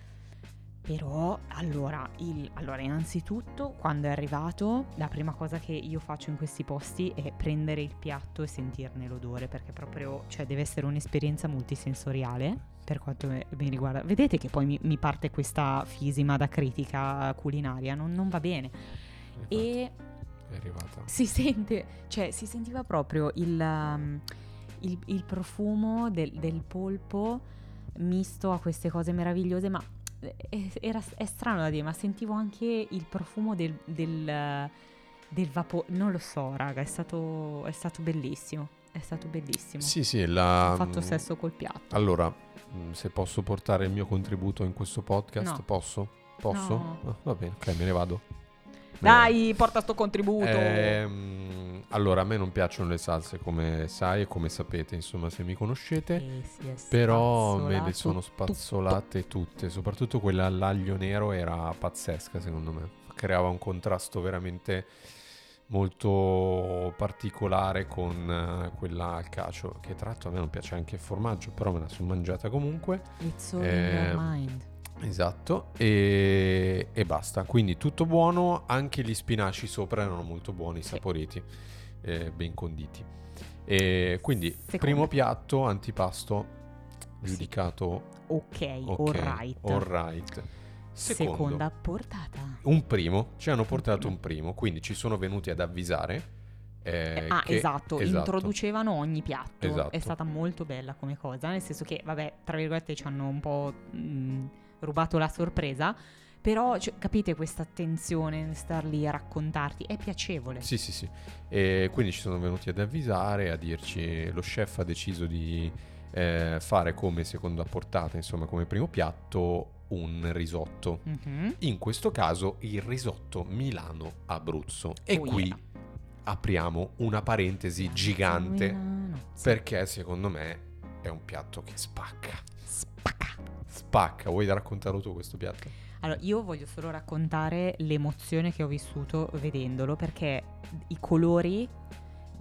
Speaker 4: Però allora, il- allora, innanzitutto quando è arrivato, la prima cosa che io faccio in questi posti è prendere il piatto e sentirne l'odore, perché proprio, cioè deve essere un'esperienza multisensoriale per quanto mi riguarda. Vedete che poi mi, mi parte questa fisima da critica culinaria, non, non va bene.
Speaker 5: Infatti,
Speaker 4: E
Speaker 5: È arrivata.
Speaker 4: si sente, cioè si sentiva proprio il, um, il- il profumo del, del polpo misto a queste cose meravigliose, ma era- è strano da dire, ma sentivo anche il profumo del, del, del vapore, non lo so raga, è stato, è stato bellissimo, è stato bellissimo.
Speaker 5: Sì, sì, la...
Speaker 4: Ho fatto sesso col piatto.
Speaker 5: Allora, mm, se posso portare il mio contributo in questo podcast,
Speaker 4: No.
Speaker 5: posso? Posso?
Speaker 4: No.
Speaker 5: Ah, va bene, ok, me ne vado.
Speaker 4: Dai, porta sto contributo.
Speaker 5: Ehm, allora, a me non piacciono le salse come sai e come sapete, insomma, se mi conoscete.
Speaker 4: E è
Speaker 5: Però me le sono spazzolate tutte, soprattutto quella all'aglio nero era pazzesca secondo me, creava un contrasto veramente molto particolare con eh, quella al cacio, che tra l'altro a me non piace anche il formaggio, però me la sono mangiata comunque.
Speaker 4: It's all in
Speaker 5: Eh,
Speaker 4: your mind.
Speaker 5: Esatto, e, e basta. Quindi tutto buono, anche gli spinaci sopra erano molto buoni, saporiti, eh, ben conditi. E quindi
Speaker 4: Secondo.
Speaker 5: primo piatto, antipasto, giudicato
Speaker 4: Ok,
Speaker 5: ok,
Speaker 4: alright.
Speaker 5: alright. Secondo,
Speaker 4: Seconda portata.
Speaker 5: un primo, ci hanno portato un primo, quindi ci sono venuti ad avvisare. eh,
Speaker 4: ah,
Speaker 5: che-
Speaker 4: esatto, introducevano ogni piatto.
Speaker 5: Esatto.
Speaker 4: È stata molto bella come cosa, nel senso che, vabbè, tra virgolette ci hanno un po' mh, rubato la sorpresa, però cioè, capite questa attenzione nel star lì a raccontarti, è piacevole.
Speaker 5: Sì, sì, sì. E quindi ci sono venuti ad avvisare, a dirci lo chef ha deciso di eh, fare come seconda portata, insomma come primo piatto, un risotto.
Speaker 4: Mhm.
Speaker 5: In questo caso il risotto Milano-Abruzzo. E
Speaker 4: Oh,
Speaker 5: qui
Speaker 4: yeah.
Speaker 5: apriamo una parentesi gigante
Speaker 4: Milano.
Speaker 5: Perché secondo me è un piatto che. Spacca.
Speaker 4: Spacca,
Speaker 5: vuoi raccontarlo tu questo piatto?
Speaker 4: Allora, io voglio solo raccontare l'emozione che ho vissuto vedendolo perché i colori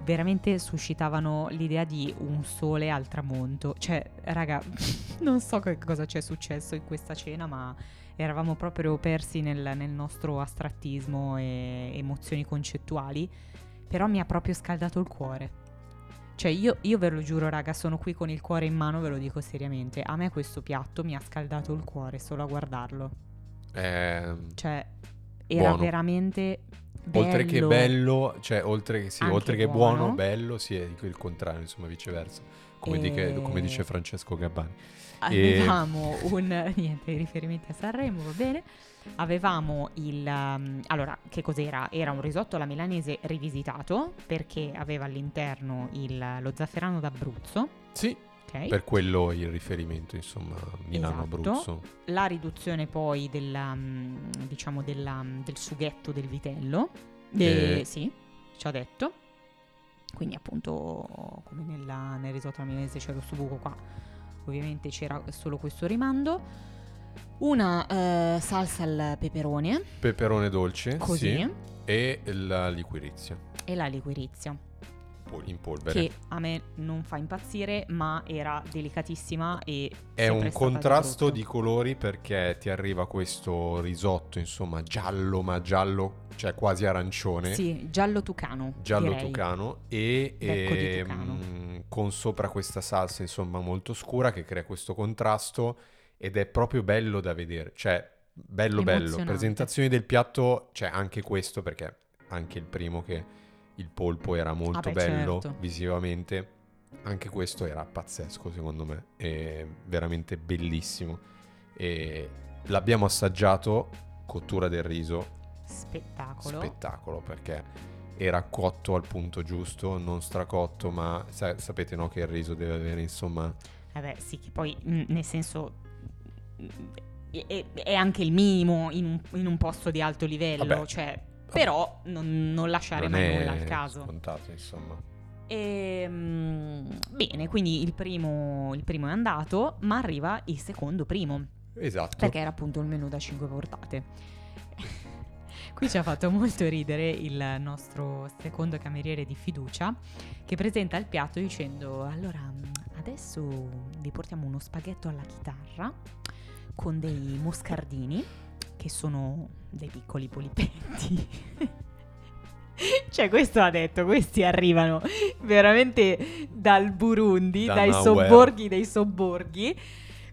Speaker 4: veramente suscitavano l'idea di un sole al tramonto. Cioè, raga, non so che cosa c'è successo in questa cena, ma eravamo proprio persi nel, nel nostro astrattismo e emozioni concettuali. Però mi ha proprio scaldato il cuore. Cioè, io, io ve lo giuro, raga, sono qui con il cuore in mano, ve lo dico seriamente. A me questo piatto mi ha scaldato il cuore solo a guardarlo.
Speaker 5: Ehm,
Speaker 4: Cioè, era
Speaker 5: Buono.
Speaker 4: veramente bello.
Speaker 5: Oltre che bello, cioè oltre che, sì, oltre che buono,
Speaker 4: buono.
Speaker 5: bello, sì, è il contrario, insomma, viceversa. come,
Speaker 4: E-
Speaker 5: come dice Francesco Gabbani.
Speaker 4: Avevamo un niente riferimenti a Sanremo, va bene. Avevamo il um, allora che cos'era? Era un risotto alla milanese rivisitato perché aveva all'interno il- lo zafferano d'Abruzzo,
Speaker 5: Sì,
Speaker 4: ok?
Speaker 5: per quello il riferimento, insomma, Milano-Abruzzo.
Speaker 4: Esatto. La riduzione poi della, mm, diciamo della, mm, del sughetto del vitello. De-
Speaker 5: Eh.
Speaker 4: Sì, ci ha detto. Quindi appunto come nella- nel risotto milanese c'era questo buco qua. Ovviamente c'era solo questo rimando. Una eh, salsa al peperone,
Speaker 5: Peperone dolce,
Speaker 4: così,
Speaker 5: sì, e la liquirizia
Speaker 4: e la liquirizia,
Speaker 5: pol- in polvere.
Speaker 4: che a me non fa impazzire, ma era delicatissima e
Speaker 5: È un contrasto
Speaker 4: d'Abruzzo.
Speaker 5: di colori perché ti arriva questo risotto, insomma, giallo, ma giallo, cioè quasi arancione.
Speaker 4: Sì, giallo tucano.
Speaker 5: Giallo
Speaker 4: direi.
Speaker 5: tucano e
Speaker 4: di
Speaker 5: ehm,
Speaker 4: tucano.
Speaker 5: con sopra questa salsa insomma molto scura che crea questo contrasto ed è proprio bello da vedere, cioè bello bello,
Speaker 4: Emozionante.
Speaker 5: presentazioni del piatto, c'è anche questo perché anche il primo che il polpo era molto
Speaker 4: beh,
Speaker 5: bello
Speaker 4: certo.
Speaker 5: visivamente, anche questo era pazzesco secondo me, è veramente bellissimo e l'abbiamo assaggiato, cottura del riso,
Speaker 4: Spettacolo.
Speaker 5: spettacolo perché era cotto al punto giusto, non stracotto, ma sa- sapete no che il riso deve avere insomma
Speaker 4: Eh beh, sì, che poi mm, nel senso è, è anche il minimo in un, in un posto di alto livello,
Speaker 5: Vabbè.
Speaker 4: cioè, però non, non lasciare
Speaker 5: non
Speaker 4: mai nulla al caso.
Speaker 5: scontato insomma.
Speaker 4: E, mm, bene, quindi il primo, il primo è andato, ma arriva il secondo primo,
Speaker 5: Esatto.
Speaker 4: perché era appunto il menù da 5 portate. Qui ci ha fatto molto ridere il nostro secondo cameriere di fiducia che presenta il piatto dicendo allora adesso vi portiamo uno spaghetto alla chitarra con dei moscardini che sono dei piccoli polipetti. Cioè, questo ha detto, questi arrivano veramente dal Burundi,
Speaker 5: Da
Speaker 4: dai
Speaker 5: nowhere.
Speaker 4: sobborghi dei sobborghi.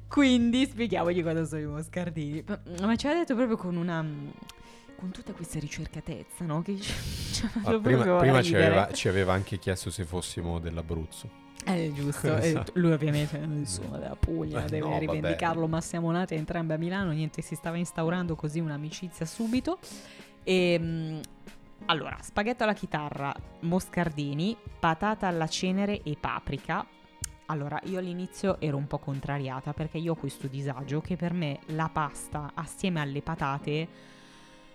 Speaker 4: Quindi spieghiamogli cosa sono i moscardini. Ma- ci ha detto proprio con una. con tutta questa ricercatezza, no? Che ci, ci
Speaker 5: Ah, prima prima ci, aveva, ci aveva anche chiesto se fossimo dell'Abruzzo.
Speaker 4: Eh, giusto. eh,
Speaker 5: Esatto.
Speaker 4: lui ovviamente insomma della Puglia,
Speaker 5: Eh,
Speaker 4: deve
Speaker 5: no, vabbè.
Speaker 4: rivendicarlo, ma siamo nati entrambi a Milano, niente, si stava instaurando così un'amicizia subito. E, allora, spaghetto alla chitarra, moscardini, patata alla cenere e paprika. Allora, io all'inizio ero un po' contrariata perché io ho questo disagio che per me la pasta assieme alle patate,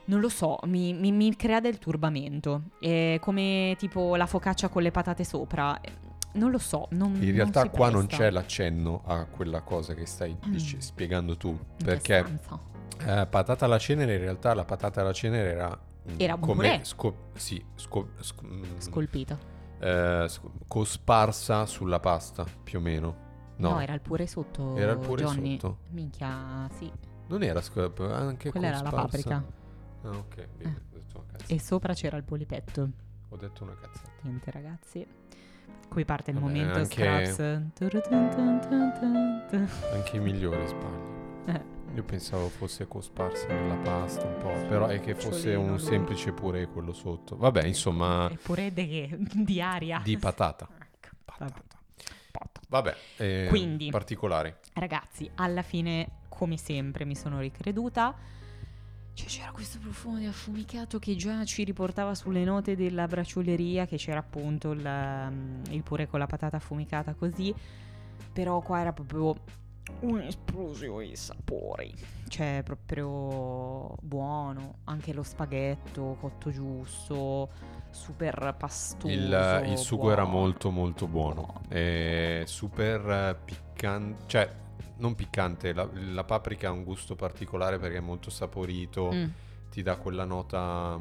Speaker 4: non lo so, mi, mi- mi crea del turbamento. È come tipo la focaccia con le patate sopra. Non lo so, non
Speaker 5: In realtà
Speaker 4: si
Speaker 5: qua non
Speaker 4: presta.
Speaker 5: c'è l'accenno a quella cosa che stai dici-
Speaker 4: Mm.
Speaker 5: spiegando tu. Perché eh, patata alla cenere, in realtà la patata alla cenere era... mm,
Speaker 4: Era
Speaker 5: come
Speaker 4: purè.
Speaker 5: sco- sì, sco- sc- mm,
Speaker 4: Scolpito.
Speaker 5: eh, cosparsa sulla pasta, più o meno. No,
Speaker 4: No, era il pure sotto.
Speaker 5: Era il pure
Speaker 4: Johnny.
Speaker 5: sotto.
Speaker 4: Minchia, sì.
Speaker 5: non era sco- anche
Speaker 4: Quella era la
Speaker 5: cosparsa.
Speaker 4: paprika.
Speaker 5: Ah, ok,
Speaker 4: Eh. E sopra c'era il polipetto.
Speaker 5: Ho detto una cazzata.
Speaker 4: Niente, ragazzi. Qui parte il
Speaker 5: Vabbè,
Speaker 4: momento
Speaker 5: anche-
Speaker 4: Scraps.
Speaker 5: Anche i migliori sbagli.
Speaker 4: Eh,
Speaker 5: Io pensavo fosse cosparsa nella pasta un po', però è che fosse un semplice purè quello sotto. Vabbè, insomma,
Speaker 4: E de che? Di aria.
Speaker 5: di patata.
Speaker 4: Ecco,
Speaker 5: Patata.
Speaker 4: vabbè.
Speaker 5: Vabbè, eh,
Speaker 4: Quindi.
Speaker 5: particolari.
Speaker 4: Ragazzi, alla fine, come sempre, mi sono ricreduta. Cioè, c'era questo profumo di affumicato che già ci riportava sulle note della bracioleria, che c'era appunto il, um, il purè con la patata affumicata così. Però qua era proprio un'esplosione di sapori. Cioè, proprio buono. Anche lo spaghetto cotto giusto, super pastoso.
Speaker 5: Il, il sugo era
Speaker 4: buono.
Speaker 5: molto molto buono. Eh, super piccante, cioè non piccante, la, la paprika ha un gusto particolare perché è molto saporito,
Speaker 4: Mm.
Speaker 5: ti dà quella nota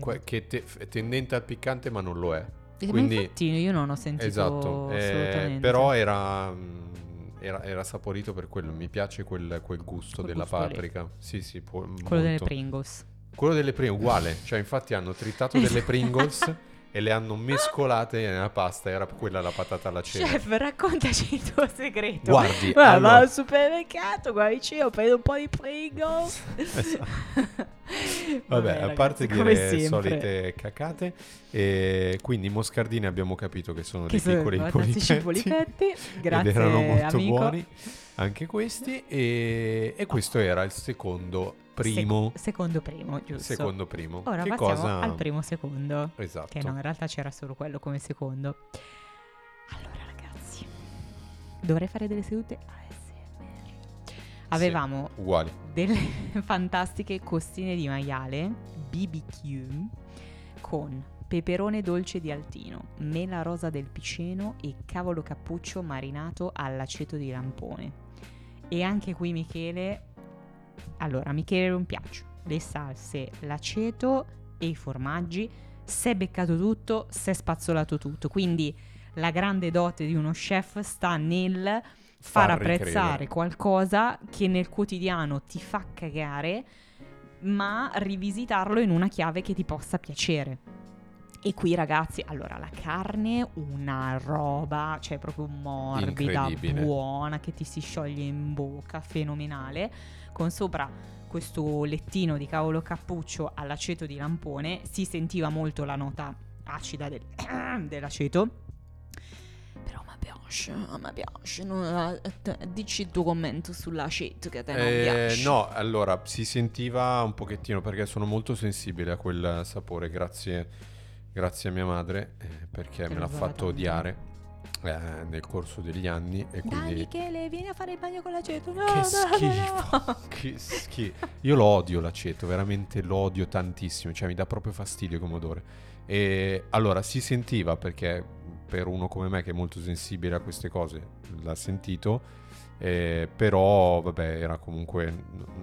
Speaker 5: que- che te- è tendente al piccante ma non lo è.
Speaker 4: Ma
Speaker 5: Quindi-
Speaker 4: infatti io non ho sentito
Speaker 5: Esatto, eh, però era, mm, era, era saporito per quello, mi piace quel, quel gusto
Speaker 4: Quel
Speaker 5: della
Speaker 4: gusto lì.
Speaker 5: paprika. Sì, sì, po-
Speaker 4: quello delle
Speaker 5: molto.
Speaker 4: Pringles.
Speaker 5: Quello delle Pringles, uguale, cioè infatti hanno tritato delle. Pringles e le hanno mescolate nella pasta, era quella la patata alla cena.
Speaker 4: Chef, raccontaci il tuo segreto.
Speaker 5: Guardi,
Speaker 4: Va,
Speaker 5: allora-
Speaker 4: al supermercato, guardi, io prendo un po' di Pringles.
Speaker 5: Vabbè, a
Speaker 4: ragazzi,
Speaker 5: parte
Speaker 4: come
Speaker 5: dire
Speaker 4: sempre.
Speaker 5: solite cacate, e quindi i moscardini abbiamo capito che sono
Speaker 4: Che
Speaker 5: dei
Speaker 4: sono
Speaker 5: piccoli polipetti.
Speaker 4: Grazie,
Speaker 5: ed erano molto
Speaker 4: amico.
Speaker 5: buoni anche questi e, e questo era il secondo primo
Speaker 4: Sec- secondo primo, giusto.
Speaker 5: secondo primo
Speaker 4: Ora
Speaker 5: che
Speaker 4: passiamo
Speaker 5: cosa
Speaker 4: al primo secondo.
Speaker 5: esatto
Speaker 4: Che no, in realtà c'era solo quello come secondo. Allora, ragazzi, dovrei fare delle sedute ASMR. Avevamo
Speaker 5: uguali
Speaker 4: delle fantastiche costine di maiale BBQ con peperone dolce di Altino, mela rosa del Piceno e cavolo cappuccio marinato all'aceto di lampone. E anche qui Michele, allora Michele non piace, le salse, l'aceto e i formaggi, si è beccato tutto, si è spazzolato tutto, quindi la grande dote di uno chef sta nel far
Speaker 5: Far
Speaker 4: apprezzare qualcosa che nel quotidiano ti fa cagare, ma rivisitarlo in una chiave che ti possa piacere. E qui ragazzi, allora la carne, una roba, cioè proprio morbida, buona, che ti si scioglie in bocca, fenomenale, con sopra questo lettino di cavolo cappuccio all'aceto di lampone, si sentiva molto la nota acida del- dell'aceto. Però mi piace, mi piace. non- eh, dici il tuo commento sull'aceto che a te non
Speaker 5: Eh,
Speaker 4: piace.
Speaker 5: no allora si sentiva un pochettino perché sono molto sensibile a quel sapore grazie, grazie a mia madre eh, perché me l'ha fatto odiare eh, nel corso degli anni e
Speaker 4: Dai
Speaker 5: quindi
Speaker 4: Michele, vieni a fare il bagno con l'aceto. No,
Speaker 5: Che
Speaker 4: no,
Speaker 5: schifo,
Speaker 4: no.
Speaker 5: che schifo. Io lo odio l'aceto, veramente lo odio tantissimo, cioè mi dà proprio fastidio come odore. E allora si sentiva perché per uno come me che è molto sensibile a queste cose l'ha sentito, eh, però vabbè era comunque,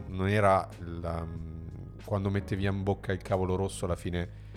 Speaker 5: non era la- quando mettevi in bocca il cavolo rosso alla fine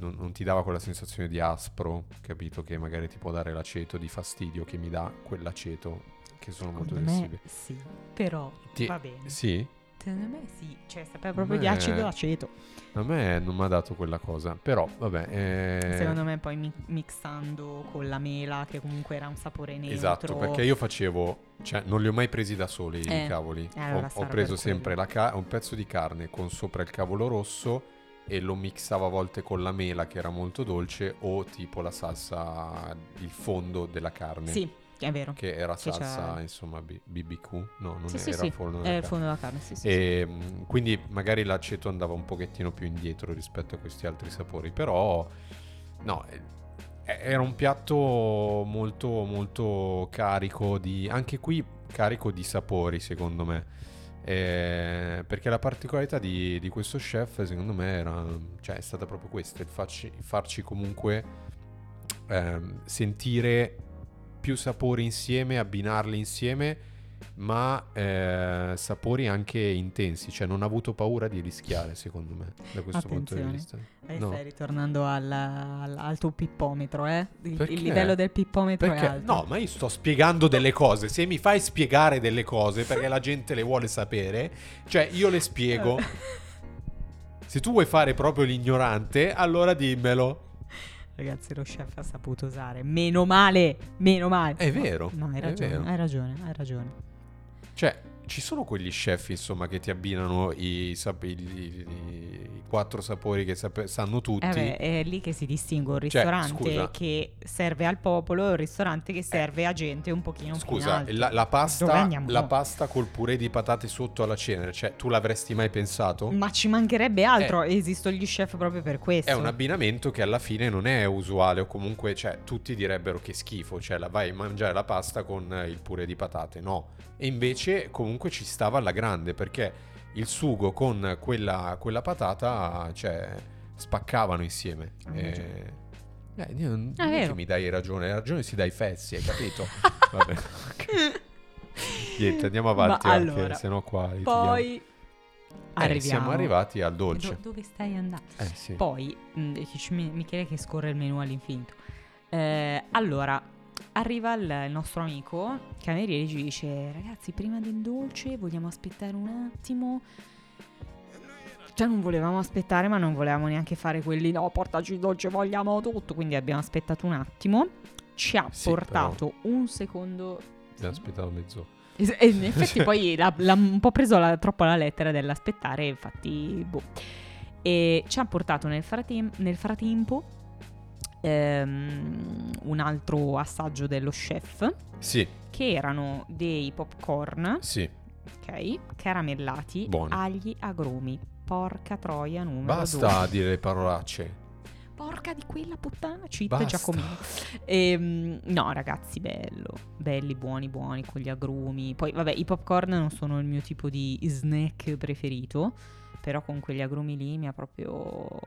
Speaker 5: non, non ti dava quella sensazione di aspro, capito? Che magari ti può dare l'aceto, di fastidio che mi dà quell'aceto che sono molto
Speaker 4: Secondo me
Speaker 5: sensibile.
Speaker 4: sì, però
Speaker 5: Ti-
Speaker 4: va bene.
Speaker 5: Sì?
Speaker 4: Secondo me sì, cioè sapeva proprio di
Speaker 5: Beh.
Speaker 4: acido aceto.
Speaker 5: A me non mi ha dato quella cosa, però vabbè. eh,
Speaker 4: Secondo me poi mi- mixando con la mela che comunque era un sapore neutro.
Speaker 5: Esatto, perché io facevo, cioè non li ho mai presi da soli
Speaker 4: Eh,
Speaker 5: i cavoli.
Speaker 4: eh, allora
Speaker 5: ho, ho preso sempre ca- un pezzo di carne con sopra il cavolo rosso e lo mixavo a volte con la mela che era molto dolce o tipo la salsa, il fondo della carne.
Speaker 4: Sì, è vero.
Speaker 5: Che era
Speaker 4: Che
Speaker 5: salsa,
Speaker 4: c'è-
Speaker 5: insomma, B- BBQ. No, non
Speaker 4: sì, sì,
Speaker 5: era
Speaker 4: sì.
Speaker 5: forno della
Speaker 4: il
Speaker 5: carne.
Speaker 4: fondo della carne, sì, sì. sì.
Speaker 5: E mh, quindi magari l'aceto andava un pochettino più indietro rispetto a questi altri sapori, però no, eh, era un piatto molto molto carico di anche qui carico di sapori, secondo me. Eh, perché la particolarità di, di questo chef, secondo me, era, cioè, è stata proprio questa: il farci, farci comunque ehm, sentire più sapori insieme, abbinarli insieme, ma eh, sapori anche intensi. Cioè, non ha avuto paura di rischiare, secondo me, da questo punto di
Speaker 4: Attenzione.
Speaker 5: vista.
Speaker 4: Eh,
Speaker 5: No.
Speaker 4: Stai ritornando al, al- al tuo pippometro, eh? Il, il livello del pippometro è
Speaker 5: Perché?
Speaker 4: alto.
Speaker 5: No, ma io sto spiegando delle cose. Se mi fai spiegare delle cose perché la gente le vuole sapere, cioè io le spiego. Se tu vuoi fare proprio l'ignorante, allora dimmelo.
Speaker 4: Ragazzi, lo chef ha saputo usare. Meno male, meno male.
Speaker 5: È vero,
Speaker 4: No, hai
Speaker 5: è
Speaker 4: ragione, hai ragione, hai ragione.
Speaker 5: Cioè, ci sono quegli chef, insomma, che ti abbinano i, sap- i- i- i quattro sapori che sape- sanno tutti.
Speaker 4: Eh beh, è lì che si distingue un
Speaker 5: Cioè,
Speaker 4: ristorante.
Speaker 5: Eh.
Speaker 4: che serve al popolo e un ristorante che serve a gente un pochino più in
Speaker 5: Scusa,
Speaker 4: alto.
Speaker 5: la, la pasta, la pasta col purè di patate sotto alla cena, cioè, tu l'avresti mai pensato?
Speaker 4: Ma ci mancherebbe altro, esistono gli chef proprio per questo.
Speaker 5: È un abbinamento che alla fine non è usuale o comunque, cioè, tutti direbbero che schifo, cioè la vai a mangiare la pasta con eh, il purè di patate, no. E invece comunque ci stava alla grande perché il sugo con quella, quella patata, cioè, spaccavano insieme.
Speaker 4: Hai
Speaker 5: E... Eh, io non
Speaker 4: È
Speaker 5: non è
Speaker 4: vero.
Speaker 5: che mi dai ragione, hai ragione si dai fezzi, hai capito? Vabbè. Niente, andiamo avanti,
Speaker 4: Ma
Speaker 5: anche,
Speaker 4: allora,
Speaker 5: se no qua.
Speaker 4: Poi
Speaker 5: Eh, siamo arrivati al dolce.
Speaker 4: Do- dove stai andando?
Speaker 5: Eh sì.
Speaker 4: Poi, mh, Mi- Michele che scorre il menu all'infinito. Eh, allora, arriva il, il nostro amico, cameriere, e ci dice, ragazzi, prima del dolce vogliamo aspettare un attimo. Cioè non volevamo aspettare, ma non volevamo neanche fare quelli no, portaci il dolce, vogliamo tutto. Quindi abbiamo aspettato un attimo. Ci ha
Speaker 5: Sì,
Speaker 4: portato un secondo.
Speaker 5: Mi aspettavo mezz'ora.
Speaker 4: E in effetti poi l'ha, l'ha un po' preso la- troppo la lettera dell'aspettare, infatti, boh. E ci ha portato nel, fratem- nel frattempo ehm, un altro assaggio dello chef,
Speaker 5: Sì,
Speaker 4: che erano dei popcorn,
Speaker 5: sì.
Speaker 4: ok, caramellati,
Speaker 5: Buoni.
Speaker 4: agli agrumi. Porca troia numero
Speaker 5: Basta
Speaker 4: due.
Speaker 5: dire le parolacce.
Speaker 4: Porca di quella puttana, cheat. Giacomino. Ehm, no, ragazzi, bello. Belli, buoni, buoni con gli agrumi. Poi, vabbè, i popcorn non sono il mio tipo di snack preferito. Però con quegli agrumi lì mi ha proprio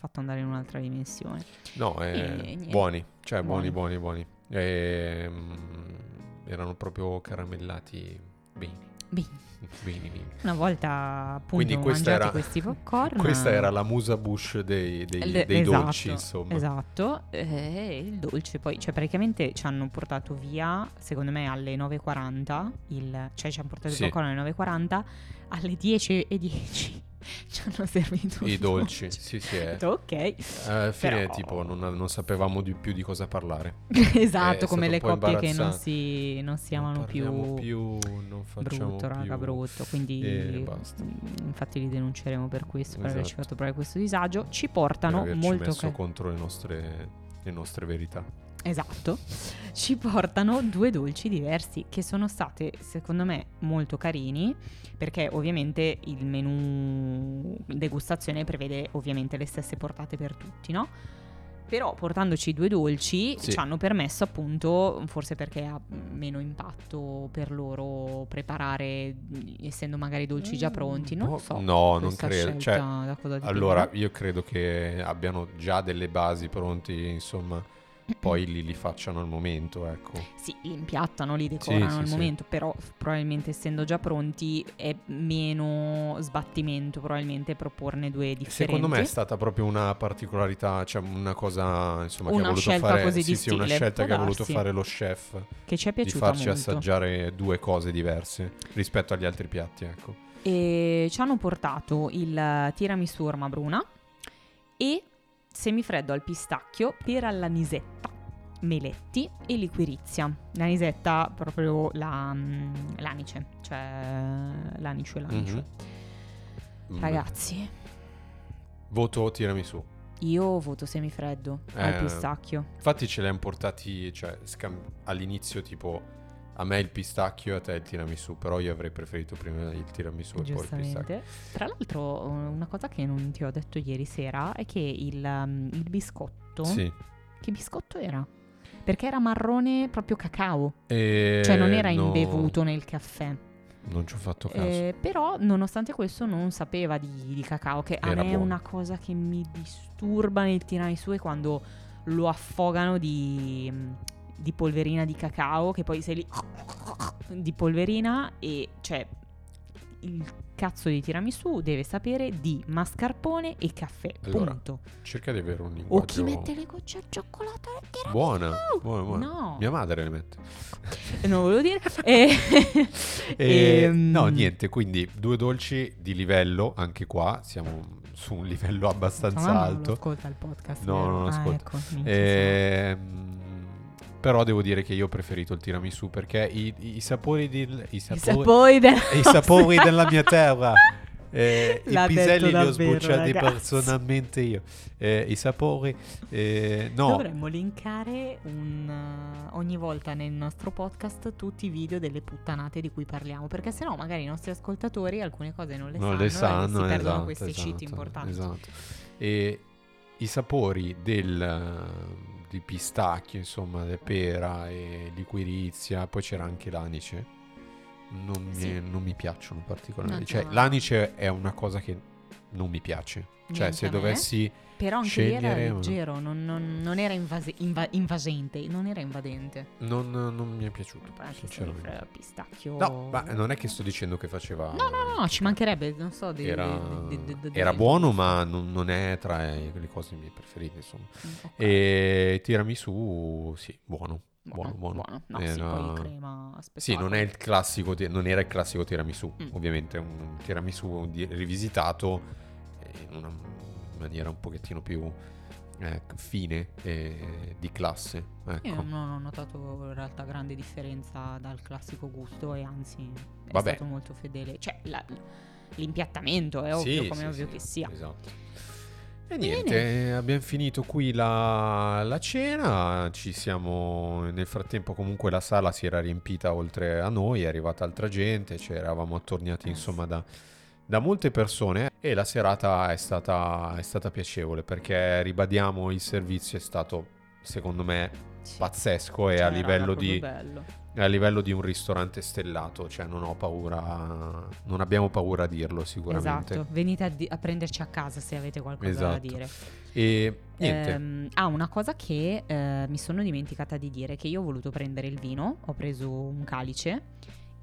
Speaker 4: fatto andare in un'altra dimensione.
Speaker 5: No, eh,
Speaker 4: E
Speaker 5: buoni, cioè buoni,
Speaker 4: Buoni.
Speaker 5: buoni, buoni. Ehm, erano proprio caramellati bene. Bene,
Speaker 4: una volta appunto
Speaker 5: Quindi questa era-
Speaker 4: questi popcorn.
Speaker 5: Questa era la musa bush dei, dei-
Speaker 4: Le-
Speaker 5: dei
Speaker 4: esatto,
Speaker 5: dolci, insomma.
Speaker 4: Esatto, e il dolce poi, cioè praticamente ci hanno portato via, secondo me alle 9.40, il, cioè ci hanno portato
Speaker 5: Sì.
Speaker 4: il popcorn alle 9.40, alle 10.10 ci hanno servito
Speaker 5: I
Speaker 4: il
Speaker 5: dolci,
Speaker 4: dolce.
Speaker 5: sì, sì.
Speaker 4: Ho
Speaker 5: eh.
Speaker 4: ok,
Speaker 5: Alla fine,
Speaker 4: Però-
Speaker 5: tipo, non, non sapevamo di più di cosa parlare.
Speaker 4: esatto,
Speaker 5: È
Speaker 4: come le coppie che non si, non si amano
Speaker 5: non
Speaker 4: più,
Speaker 5: più, non facciamo
Speaker 4: brutto, raga,
Speaker 5: più.
Speaker 4: brutto, quindi
Speaker 5: E
Speaker 4: mm, infatti li denunceremo per questo, per averci
Speaker 5: Esatto.
Speaker 4: fatto provare questo disagio. Ci
Speaker 5: Per
Speaker 4: portano
Speaker 5: averci
Speaker 4: molto
Speaker 5: messo
Speaker 4: ca-
Speaker 5: contro le nostre, le nostre verità.
Speaker 4: Esatto, ci portano due dolci diversi che sono state secondo me molto carini perché ovviamente il menù degustazione prevede ovviamente le stesse portate per tutti, no? Però portandoci due dolci
Speaker 5: Sì.
Speaker 4: ci hanno permesso appunto, forse perché ha meno impatto per loro preparare, essendo magari dolci già pronti, non
Speaker 5: Boh,
Speaker 4: so.
Speaker 5: no, non credo, cioè, Allora, io credo che abbiano già delle basi pronti, insomma, poi li, li facciano al momento, ecco.
Speaker 4: Sì, li impiattano, li decorano
Speaker 5: sì,
Speaker 4: al
Speaker 5: sì.
Speaker 4: momento, però f- probabilmente essendo già pronti è meno sbattimento probabilmente proporne due differenti.
Speaker 5: Secondo me è stata proprio una particolarità, cioè una cosa, insomma, che
Speaker 4: Una
Speaker 5: ha voluto
Speaker 4: scelta
Speaker 5: fare,
Speaker 4: così
Speaker 5: sì,
Speaker 4: di
Speaker 5: sì, una scelta che ha voluto fare lo chef
Speaker 4: che ci è
Speaker 5: di
Speaker 4: piaciuta
Speaker 5: farci
Speaker 4: molto.
Speaker 5: assaggiare due cose diverse rispetto agli altri piatti, ecco.
Speaker 4: E ci hanno portato il tiramisù orma bruna e semifreddo al pistacchio per allanisetta, meletti e liquirizia. L'anisetta proprio la, mm, l'anice, cioè l'anice e l'anice.
Speaker 5: Mm.
Speaker 4: Ragazzi,
Speaker 5: Voto tiramisù.
Speaker 4: io voto semifreddo al
Speaker 5: Eh,
Speaker 4: pistacchio.
Speaker 5: Infatti ce li hanno portati, cioè, scam- all'inizio tipo a me il pistacchio e a te il tiramisù, però io avrei preferito prima il tiramisù e poi il pistacchio.
Speaker 4: Tra l'altro, una cosa che non ti ho detto ieri sera è che il, um, il biscotto.
Speaker 5: Sì.
Speaker 4: Che biscotto era? Perché era marrone proprio cacao.
Speaker 5: E
Speaker 4: Cioè non era
Speaker 5: no,
Speaker 4: imbevuto nel caffè.
Speaker 5: Non ci ho fatto caso.
Speaker 4: Eh, però, nonostante questo, non sapeva di, di cacao. Che a
Speaker 5: Era
Speaker 4: me è
Speaker 5: buono.
Speaker 4: una cosa che mi disturba nel tiramisù è quando lo affogano di, di polverina di cacao. Che poi sei lì di polverina e cioè il cazzo di tiramisù deve sapere di mascarpone e caffè.
Speaker 5: Allora,
Speaker 4: punto.
Speaker 5: Cerca di avere un
Speaker 4: O chi
Speaker 5: linguaggio
Speaker 4: mette le gocce al cioccolato nel tiramisù?
Speaker 5: buona, buona, buona.
Speaker 4: No.
Speaker 5: Mia madre le mette.
Speaker 4: Non volevo dire. E,
Speaker 5: E,
Speaker 4: ehm,
Speaker 5: no, niente, quindi due dolci di livello, anche qua siamo su un livello abbastanza
Speaker 4: mamma non
Speaker 5: alto.
Speaker 4: ascolta il podcast.
Speaker 5: No,
Speaker 4: vero?
Speaker 5: non
Speaker 4: Ah,
Speaker 5: ascolta.
Speaker 4: ecco, minchia,
Speaker 5: Ehm, però devo dire che io ho preferito il tiramisù perché i, i sapori, del- i
Speaker 4: I
Speaker 5: sapori,
Speaker 4: sapori della
Speaker 5: i sapori della mia terra. eh, I piselli li ho sbucciati
Speaker 4: ragazzi.
Speaker 5: personalmente io. Eh, I sapori, eh, no,
Speaker 4: Dovremmo linkare un, uh, ogni volta nel nostro podcast tutti i video delle puttanate di cui parliamo. Perché sennò magari i nostri ascoltatori alcune cose non le
Speaker 5: non
Speaker 4: sanno,
Speaker 5: le
Speaker 4: e
Speaker 5: sanno,
Speaker 4: si perdono
Speaker 5: esatto,
Speaker 4: questi
Speaker 5: esatto,
Speaker 4: cheat importanti.
Speaker 5: Esatto. E i sapori del, di pistacchio, insomma, de pera e liquirizia, poi c'era anche l'anice. Non mi,
Speaker 4: Sì.
Speaker 5: non mi piacciono particolarmente. Cioè, l'anice è una cosa che non mi piace. Cioè,
Speaker 4: Niente
Speaker 5: se dovessi
Speaker 4: Però anche lì era
Speaker 5: ma-
Speaker 4: leggero, non, non- non era invase- inva- invasente, non era invadente.
Speaker 5: non, non mi è piaciuto,
Speaker 4: anche se
Speaker 5: sinceramente.
Speaker 4: pistacchio...
Speaker 5: No, ma non è che sto dicendo che faceva...
Speaker 4: No, no, no, ci mancherebbe, non so, di,
Speaker 5: Era,
Speaker 4: di- di-
Speaker 5: era buono, ma non, non è tra le cose mie preferite, insomma.
Speaker 4: Ok.
Speaker 5: E tiramisù, sì, buono. Buono, buono.
Speaker 4: No, sì,
Speaker 5: Era-
Speaker 4: poi crema
Speaker 5: Sì, non, è il classico, non era il classico tiramisù,
Speaker 4: Mm.
Speaker 5: ovviamente un tiramisù rivisitato eh, in una maniera un pochettino più eh, fine e di classe. Ecco.
Speaker 4: Io non ho notato in realtà grande differenza dal classico gusto e anzi è
Speaker 5: Vabbè.
Speaker 4: stato molto fedele. Cioè, la- l'impiattamento è
Speaker 5: Sì,
Speaker 4: ovvio, come
Speaker 5: sì,
Speaker 4: ovvio
Speaker 5: sì,
Speaker 4: che sia.
Speaker 5: Esatto. E
Speaker 4: Bene.
Speaker 5: niente, eh, abbiamo finito qui la, la cena, ci siamo, nel frattempo comunque la sala si era riempita oltre a noi, è arrivata altra gente, ci eravamo attorniati
Speaker 4: Eh,
Speaker 5: insomma da, da molte persone e la serata è stata, è stata piacevole perché ribadiamo il servizio è stato secondo me
Speaker 4: Sì.
Speaker 5: pazzesco e
Speaker 4: Cioè,
Speaker 5: a
Speaker 4: raga,
Speaker 5: livello di a livello di un ristorante stellato, cioè non ho paura, non abbiamo paura a dirlo sicuramente.
Speaker 4: Esatto, venite a, di- a prenderci a casa se avete qualcosa da
Speaker 5: Esatto.
Speaker 4: dire.
Speaker 5: E niente,
Speaker 4: Ehm, ah, una cosa che eh, mi sono dimenticata di dire, che io ho voluto prendere il vino, ho preso un calice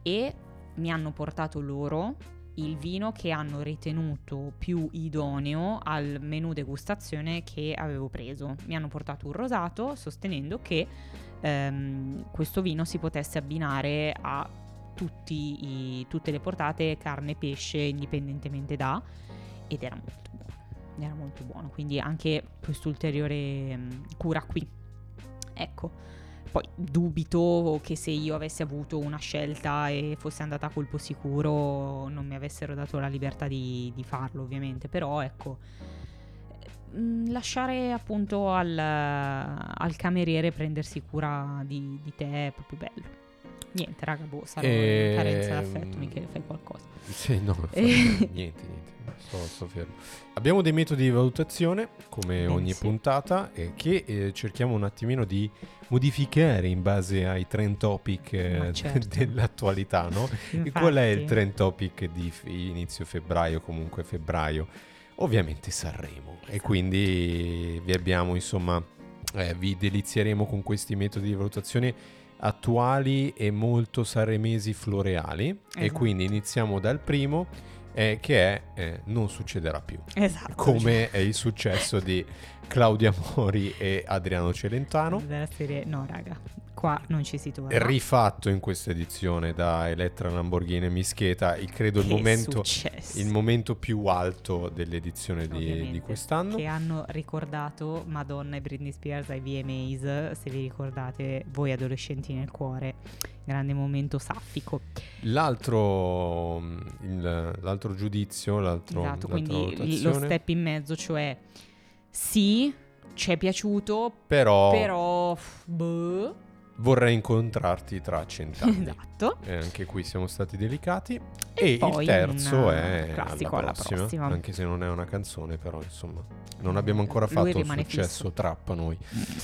Speaker 4: e mi hanno portato loro il vino che hanno ritenuto più idoneo al menù degustazione che avevo preso. Mi hanno portato un rosato sostenendo che ehm, questo vino si potesse abbinare a i- tutte le portate carne e pesce indipendentemente da ed era molto buono era molto buono quindi anche quest'ulteriore mm, cura qui ecco poi dubito che se io avessi avuto una scelta e fosse andata a colpo sicuro non mi avessero dato la libertà di, di farlo ovviamente. Però ecco mm, lasciare appunto al, al cameriere prendersi cura di, di te è proprio bello niente raga boh sarò in carenza d'affetto
Speaker 5: Ehm,
Speaker 4: Michele fai qualcosa
Speaker 5: Sì, no,
Speaker 4: Eh.
Speaker 5: niente, niente, sto, sto fermo. Abbiamo dei metodi di valutazione, come
Speaker 4: Eh,
Speaker 5: ogni
Speaker 4: sì.
Speaker 5: puntata, eh, che eh, cerchiamo un attimino di modificare in base ai trend topic eh,
Speaker 4: certo.
Speaker 5: dell'attualità, no? E Qual è il
Speaker 4: Infatti.
Speaker 5: trend topic di f- inizio febbraio, comunque febbraio? Ovviamente Sanremo. E
Speaker 4: Esatto.
Speaker 5: quindi vi abbiamo, insomma, eh, vi delizieremo con questi metodi di valutazione attuali e molto sanremesi floreali. E
Speaker 4: Esatto.
Speaker 5: quindi iniziamo dal primo, eh, che è eh, Non succederà più.
Speaker 4: esatto
Speaker 5: Come è il successo di Claudia Mori e Adriano Celentano.
Speaker 4: della serie no raga qua non ci si torna.
Speaker 5: Rifatto in questa edizione da Elettra Lamborghini e Mischeta, il, credo il momento, il momento più alto dell'edizione di, di quest'anno.
Speaker 4: che hanno ricordato Madonna e Britney Spears ai VMAs se vi ricordate voi adolescenti nel cuore. Grande momento saffico.
Speaker 5: L'altro, mm, il- l'altro giudizio, l'altro,
Speaker 4: esatto quindi lo step in mezzo cioè sì ci è piaciuto
Speaker 5: però,
Speaker 4: però boh.
Speaker 5: Vorrei incontrarti tra cent'anni.
Speaker 4: esatto
Speaker 5: E anche qui siamo stati delicati. E,
Speaker 4: poi
Speaker 5: il terzo è
Speaker 4: classico
Speaker 5: alla
Speaker 4: alla
Speaker 5: prossima,
Speaker 4: prossima.
Speaker 5: anche se non è una canzone, però insomma, non abbiamo ancora fatto un successo
Speaker 4: fisso.
Speaker 5: trap noi.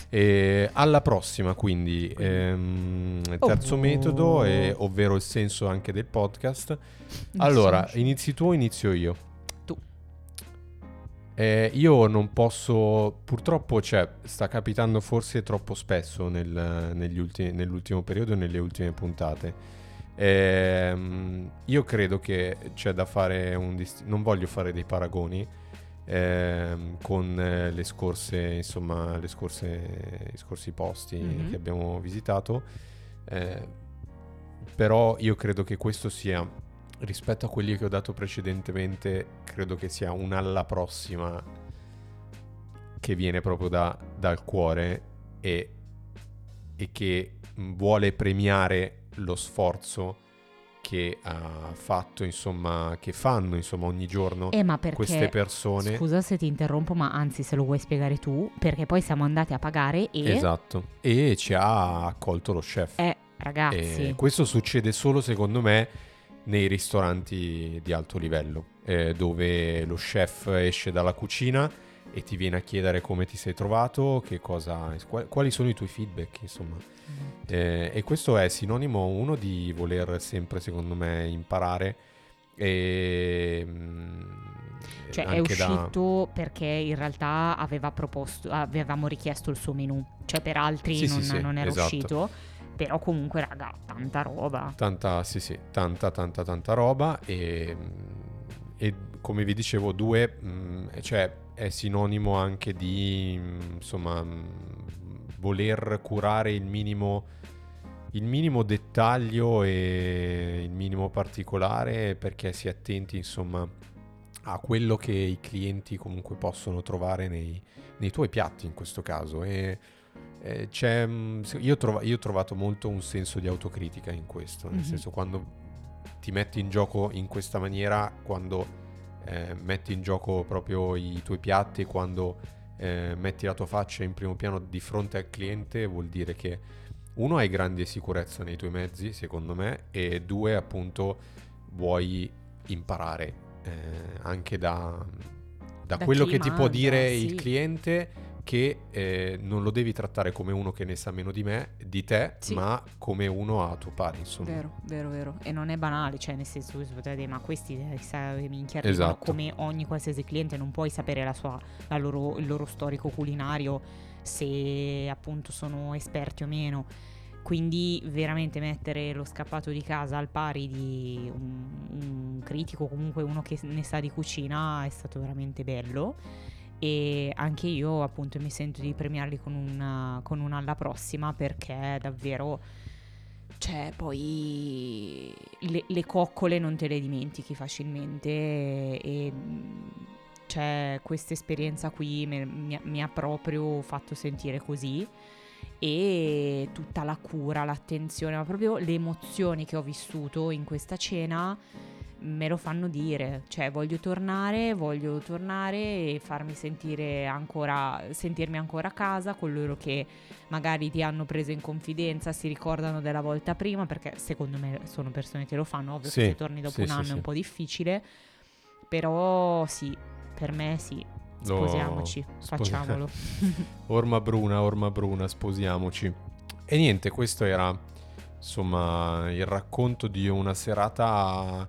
Speaker 5: E alla prossima, quindi, ehm, terzo
Speaker 4: Oh.
Speaker 5: metodo, è- ovvero il senso anche del podcast. Allora, inizi tu o inizio io? Eh, io non posso, purtroppo, cioè, sta capitando forse troppo spesso nel- negli ultimi- nell'ultimo periodo e nelle ultime puntate. Ehm, io credo che c'è da fare un dist- non voglio fare dei paragoni ehm, con eh, le scorse, insomma, le scorse, i scorsi posti
Speaker 4: Mhm.
Speaker 5: che abbiamo visitato. eh, però io credo che questo sia rispetto a quelli che ho dato precedentemente, credo che sia un alla prossima che viene proprio da- dal cuore e, e che vuole premiare lo sforzo che ha fatto, insomma, che fanno, insomma, ogni giorno
Speaker 4: Eh, ma perché
Speaker 5: queste persone.
Speaker 4: Scusa se ti interrompo, ma anzi, se lo vuoi spiegare tu, perché poi siamo andati a pagare e.
Speaker 5: Esatto. E ci ha accolto lo chef.
Speaker 4: Eh, ragazzi.
Speaker 5: E questo succede solo, secondo me, nei ristoranti di alto livello, eh, dove lo chef esce dalla cucina e ti viene a chiedere come ti sei trovato, che cosa, qual- quali sono i tuoi feedback, insomma. Eh, e questo è sinonimo uno di voler sempre, secondo me, imparare e mm,
Speaker 4: Cioè, è
Speaker 5: anche da-
Speaker 4: uscito perché in realtà aveva proposto, avevamo richiesto il suo menù. Cioè, per altri
Speaker 5: Sì, sì,
Speaker 4: non,
Speaker 5: sì,
Speaker 4: non era
Speaker 5: esatto.
Speaker 4: uscito. Però comunque, raga, tanta roba.
Speaker 5: Tanta, sì, sì, tanta, tanta, tanta roba e, e come vi dicevo, due, mh, cioè è sinonimo anche di, mh, insomma, mh, voler curare il minimo, il minimo dettaglio e il minimo particolare perché si attenti insomma a quello che i clienti comunque possono trovare nei, nei tuoi piatti in questo caso e eh, c'è, mm, io, ho trova- io ho trovato molto un senso di autocritica in questo, nel
Speaker 4: Mhm.
Speaker 5: senso quando ti metti in gioco in questa maniera, quando eh, metti in gioco proprio i tuoi piatti, quando eh, metti la tua faccia in primo piano di fronte al cliente, vuol dire che uno hai grande sicurezza nei tuoi mezzi, secondo me, e due appunto vuoi imparare eh, anche da, da
Speaker 4: Da
Speaker 5: quello che ti può
Speaker 4: manda,
Speaker 5: dire
Speaker 4: sì.
Speaker 5: il cliente che eh, non lo devi trattare come uno che ne sa meno di me, di te,
Speaker 4: Sì.
Speaker 5: ma come uno a tuo pari, insomma.
Speaker 4: Vero, vero, vero. E non è banale, cioè nel senso che si potrebbe dire, ma questi eh, sa che minchia arrivano",
Speaker 5: Esatto.
Speaker 4: come ogni qualsiasi cliente, non puoi sapere la sua, la loro- il loro storico culinario, se appunto sono esperti o meno. Quindi veramente mettere lo scappato di casa al pari di un, un critico, comunque uno che ne sa di cucina, è stato veramente bello. E anche io appunto mi sento di premiarli con, una, con un alla prossima perché davvero cioè, poi le, le coccole non te le dimentichi facilmente e mh, cioè, questa esperienza qui me- mi, mi ha proprio fatto sentire così. E tutta la cura, l'attenzione, ma proprio le emozioni che ho vissuto in questa cena me lo fanno dire, cioè voglio tornare, voglio tornare e farmi sentire ancora, sentirmi ancora a casa con loro che magari ti hanno preso in confidenza, si ricordano della volta prima, perché secondo me sono persone che lo fanno, ovvio
Speaker 5: Sì,
Speaker 4: che se torni dopo
Speaker 5: sì,
Speaker 4: un anno
Speaker 5: sì.
Speaker 4: è un po' difficile, però sì, per me sì, sposiamoci,
Speaker 5: sposi-
Speaker 4: facciamolo.
Speaker 5: Orma bruna, orma bruna, sposiamoci. E niente, questo era insomma il racconto di una serata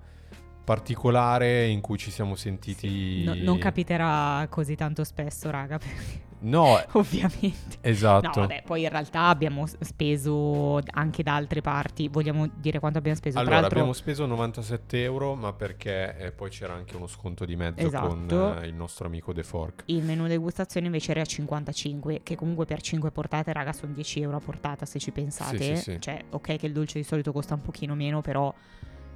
Speaker 5: particolare in cui ci siamo sentiti...
Speaker 4: No- non capiterà così tanto spesso, raga, perché-
Speaker 5: No,
Speaker 4: ovviamente.
Speaker 5: esatto.
Speaker 4: No, vabbè, poi in realtà abbiamo speso anche da altre parti. Vogliamo dire quanto abbiamo speso?
Speaker 5: Allora,
Speaker 4: l'altro,
Speaker 5: abbiamo speso 97 euro, ma perché eh, poi c'era anche uno sconto di mezzo
Speaker 4: Esatto.
Speaker 5: con eh, il nostro amico The Fork.
Speaker 4: il menù degustazione invece era a 55, che comunque per 5 portate, raga, sono 10 euro a portata se ci pensate.
Speaker 5: Sì, sì, sì.
Speaker 4: Cioè, ok che il dolce di solito costa un pochino meno, però,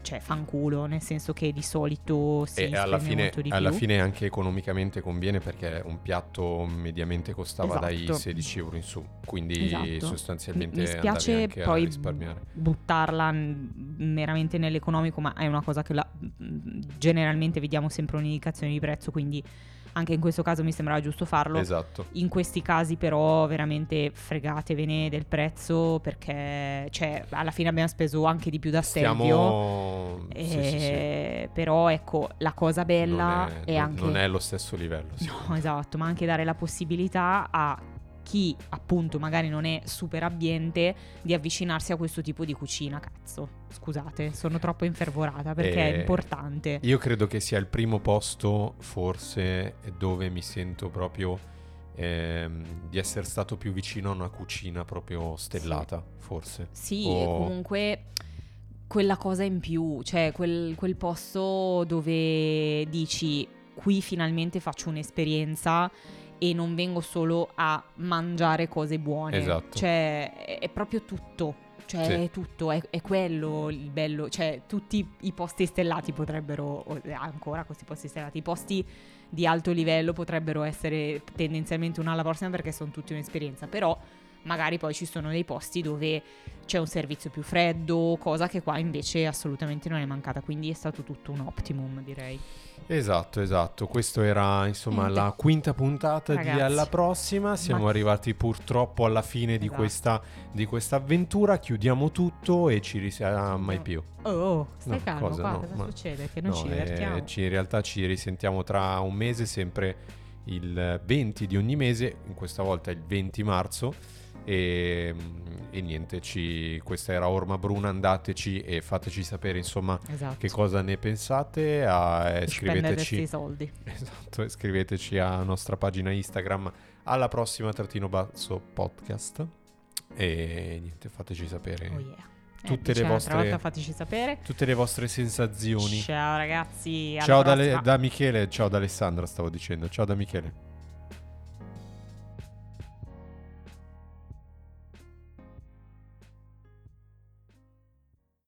Speaker 4: cioè, fanculo, nel senso che di solito si
Speaker 5: e alla fine, alla fine anche economicamente conviene perché un piatto mediamente costava dai
Speaker 4: Esatto.
Speaker 5: 16 euro in su, quindi
Speaker 4: Esatto. Mi,
Speaker 5: sostanzialmente
Speaker 4: mi
Speaker 5: andavi
Speaker 4: spiace poi buttarla meramente nell'economico, ma è una cosa che la- generalmente vediamo sempre un'indicazione di prezzo, quindi anche in questo caso mi sembrava giusto farlo.
Speaker 5: Esatto.
Speaker 4: In questi casi però veramente fregatevene del prezzo perché cioè, alla fine abbiamo speso anche di più da Stelvio.
Speaker 5: Stiamo...
Speaker 4: eh,
Speaker 5: sì, sì, sì.
Speaker 4: Però ecco, la cosa bella
Speaker 5: non
Speaker 4: è,
Speaker 5: è, non-
Speaker 4: anche...
Speaker 5: non è allo stesso livello.
Speaker 4: No, esatto, ma anche dare la possibilità a chi appunto magari non è super abbiente di avvicinarsi a questo tipo di cucina, cazzo. Scusate, sono troppo infervorata perché
Speaker 5: Eh,
Speaker 4: è importante.
Speaker 5: Io credo che sia il primo posto forse dove mi sento proprio ehm, di essere stato più vicino a una cucina proprio stellata, forse.
Speaker 4: Sì,
Speaker 5: o-
Speaker 4: comunque quella cosa in più, cioè quel, quel posto dove dici qui finalmente faccio un'esperienza e non vengo solo a mangiare cose buone.
Speaker 5: Esatto.
Speaker 4: Cioè è, è proprio tutto. Cioè
Speaker 5: Sì.
Speaker 4: è tutto, è, è quello il bello. Cioè tutti i posti stellati potrebbero, o ancora questi posti stellati, i posti di alto livello potrebbero essere tendenzialmente una alla prossima perché sono tutti un'esperienza. Però magari poi ci sono dei posti dove c'è un servizio più freddo, cosa che qua invece assolutamente non è mancata, quindi è stato tutto un optimum direi.
Speaker 5: Esatto, esatto. Questo era insomma
Speaker 4: Niente.
Speaker 5: la quinta puntata di
Speaker 4: Ragazzi.
Speaker 5: Alla prossima. Siamo
Speaker 4: Ma-
Speaker 5: arrivati purtroppo alla fine di,
Speaker 4: Esatto.
Speaker 5: questa, di questa avventura. Chiudiamo tutto e ci risentiamo mai più.
Speaker 4: Oh, oh stai
Speaker 5: No,
Speaker 4: calmo,
Speaker 5: cosa?
Speaker 4: qua
Speaker 5: No,
Speaker 4: cosa
Speaker 5: ma-
Speaker 4: succede? Che non
Speaker 5: No,
Speaker 4: ci
Speaker 5: eh,
Speaker 4: divertiamo?
Speaker 5: ci- in realtà ci risentiamo tra un mese, sempre il 20 di ogni mese, in questa volta il 20 marzo. E, e niente, ci- questa era Orma Bruna, andateci e fateci sapere insomma
Speaker 4: Esatto.
Speaker 5: che cosa ne pensate. ah, e
Speaker 4: Spendete
Speaker 5: scriveteci,
Speaker 4: soldi.
Speaker 5: esatto, scriveteci alla nostra pagina Instagram alla prossima trattino basso podcast. E niente, fateci sapere
Speaker 4: Oh yeah. Eh,
Speaker 5: tutte
Speaker 4: dici
Speaker 5: le vostre-
Speaker 4: sapere.
Speaker 5: tutte le vostre sensazioni.
Speaker 4: Ciao ragazzi,
Speaker 5: Ciao da, da Michele, ciao da Alessandra stavo dicendo, ciao da Michele.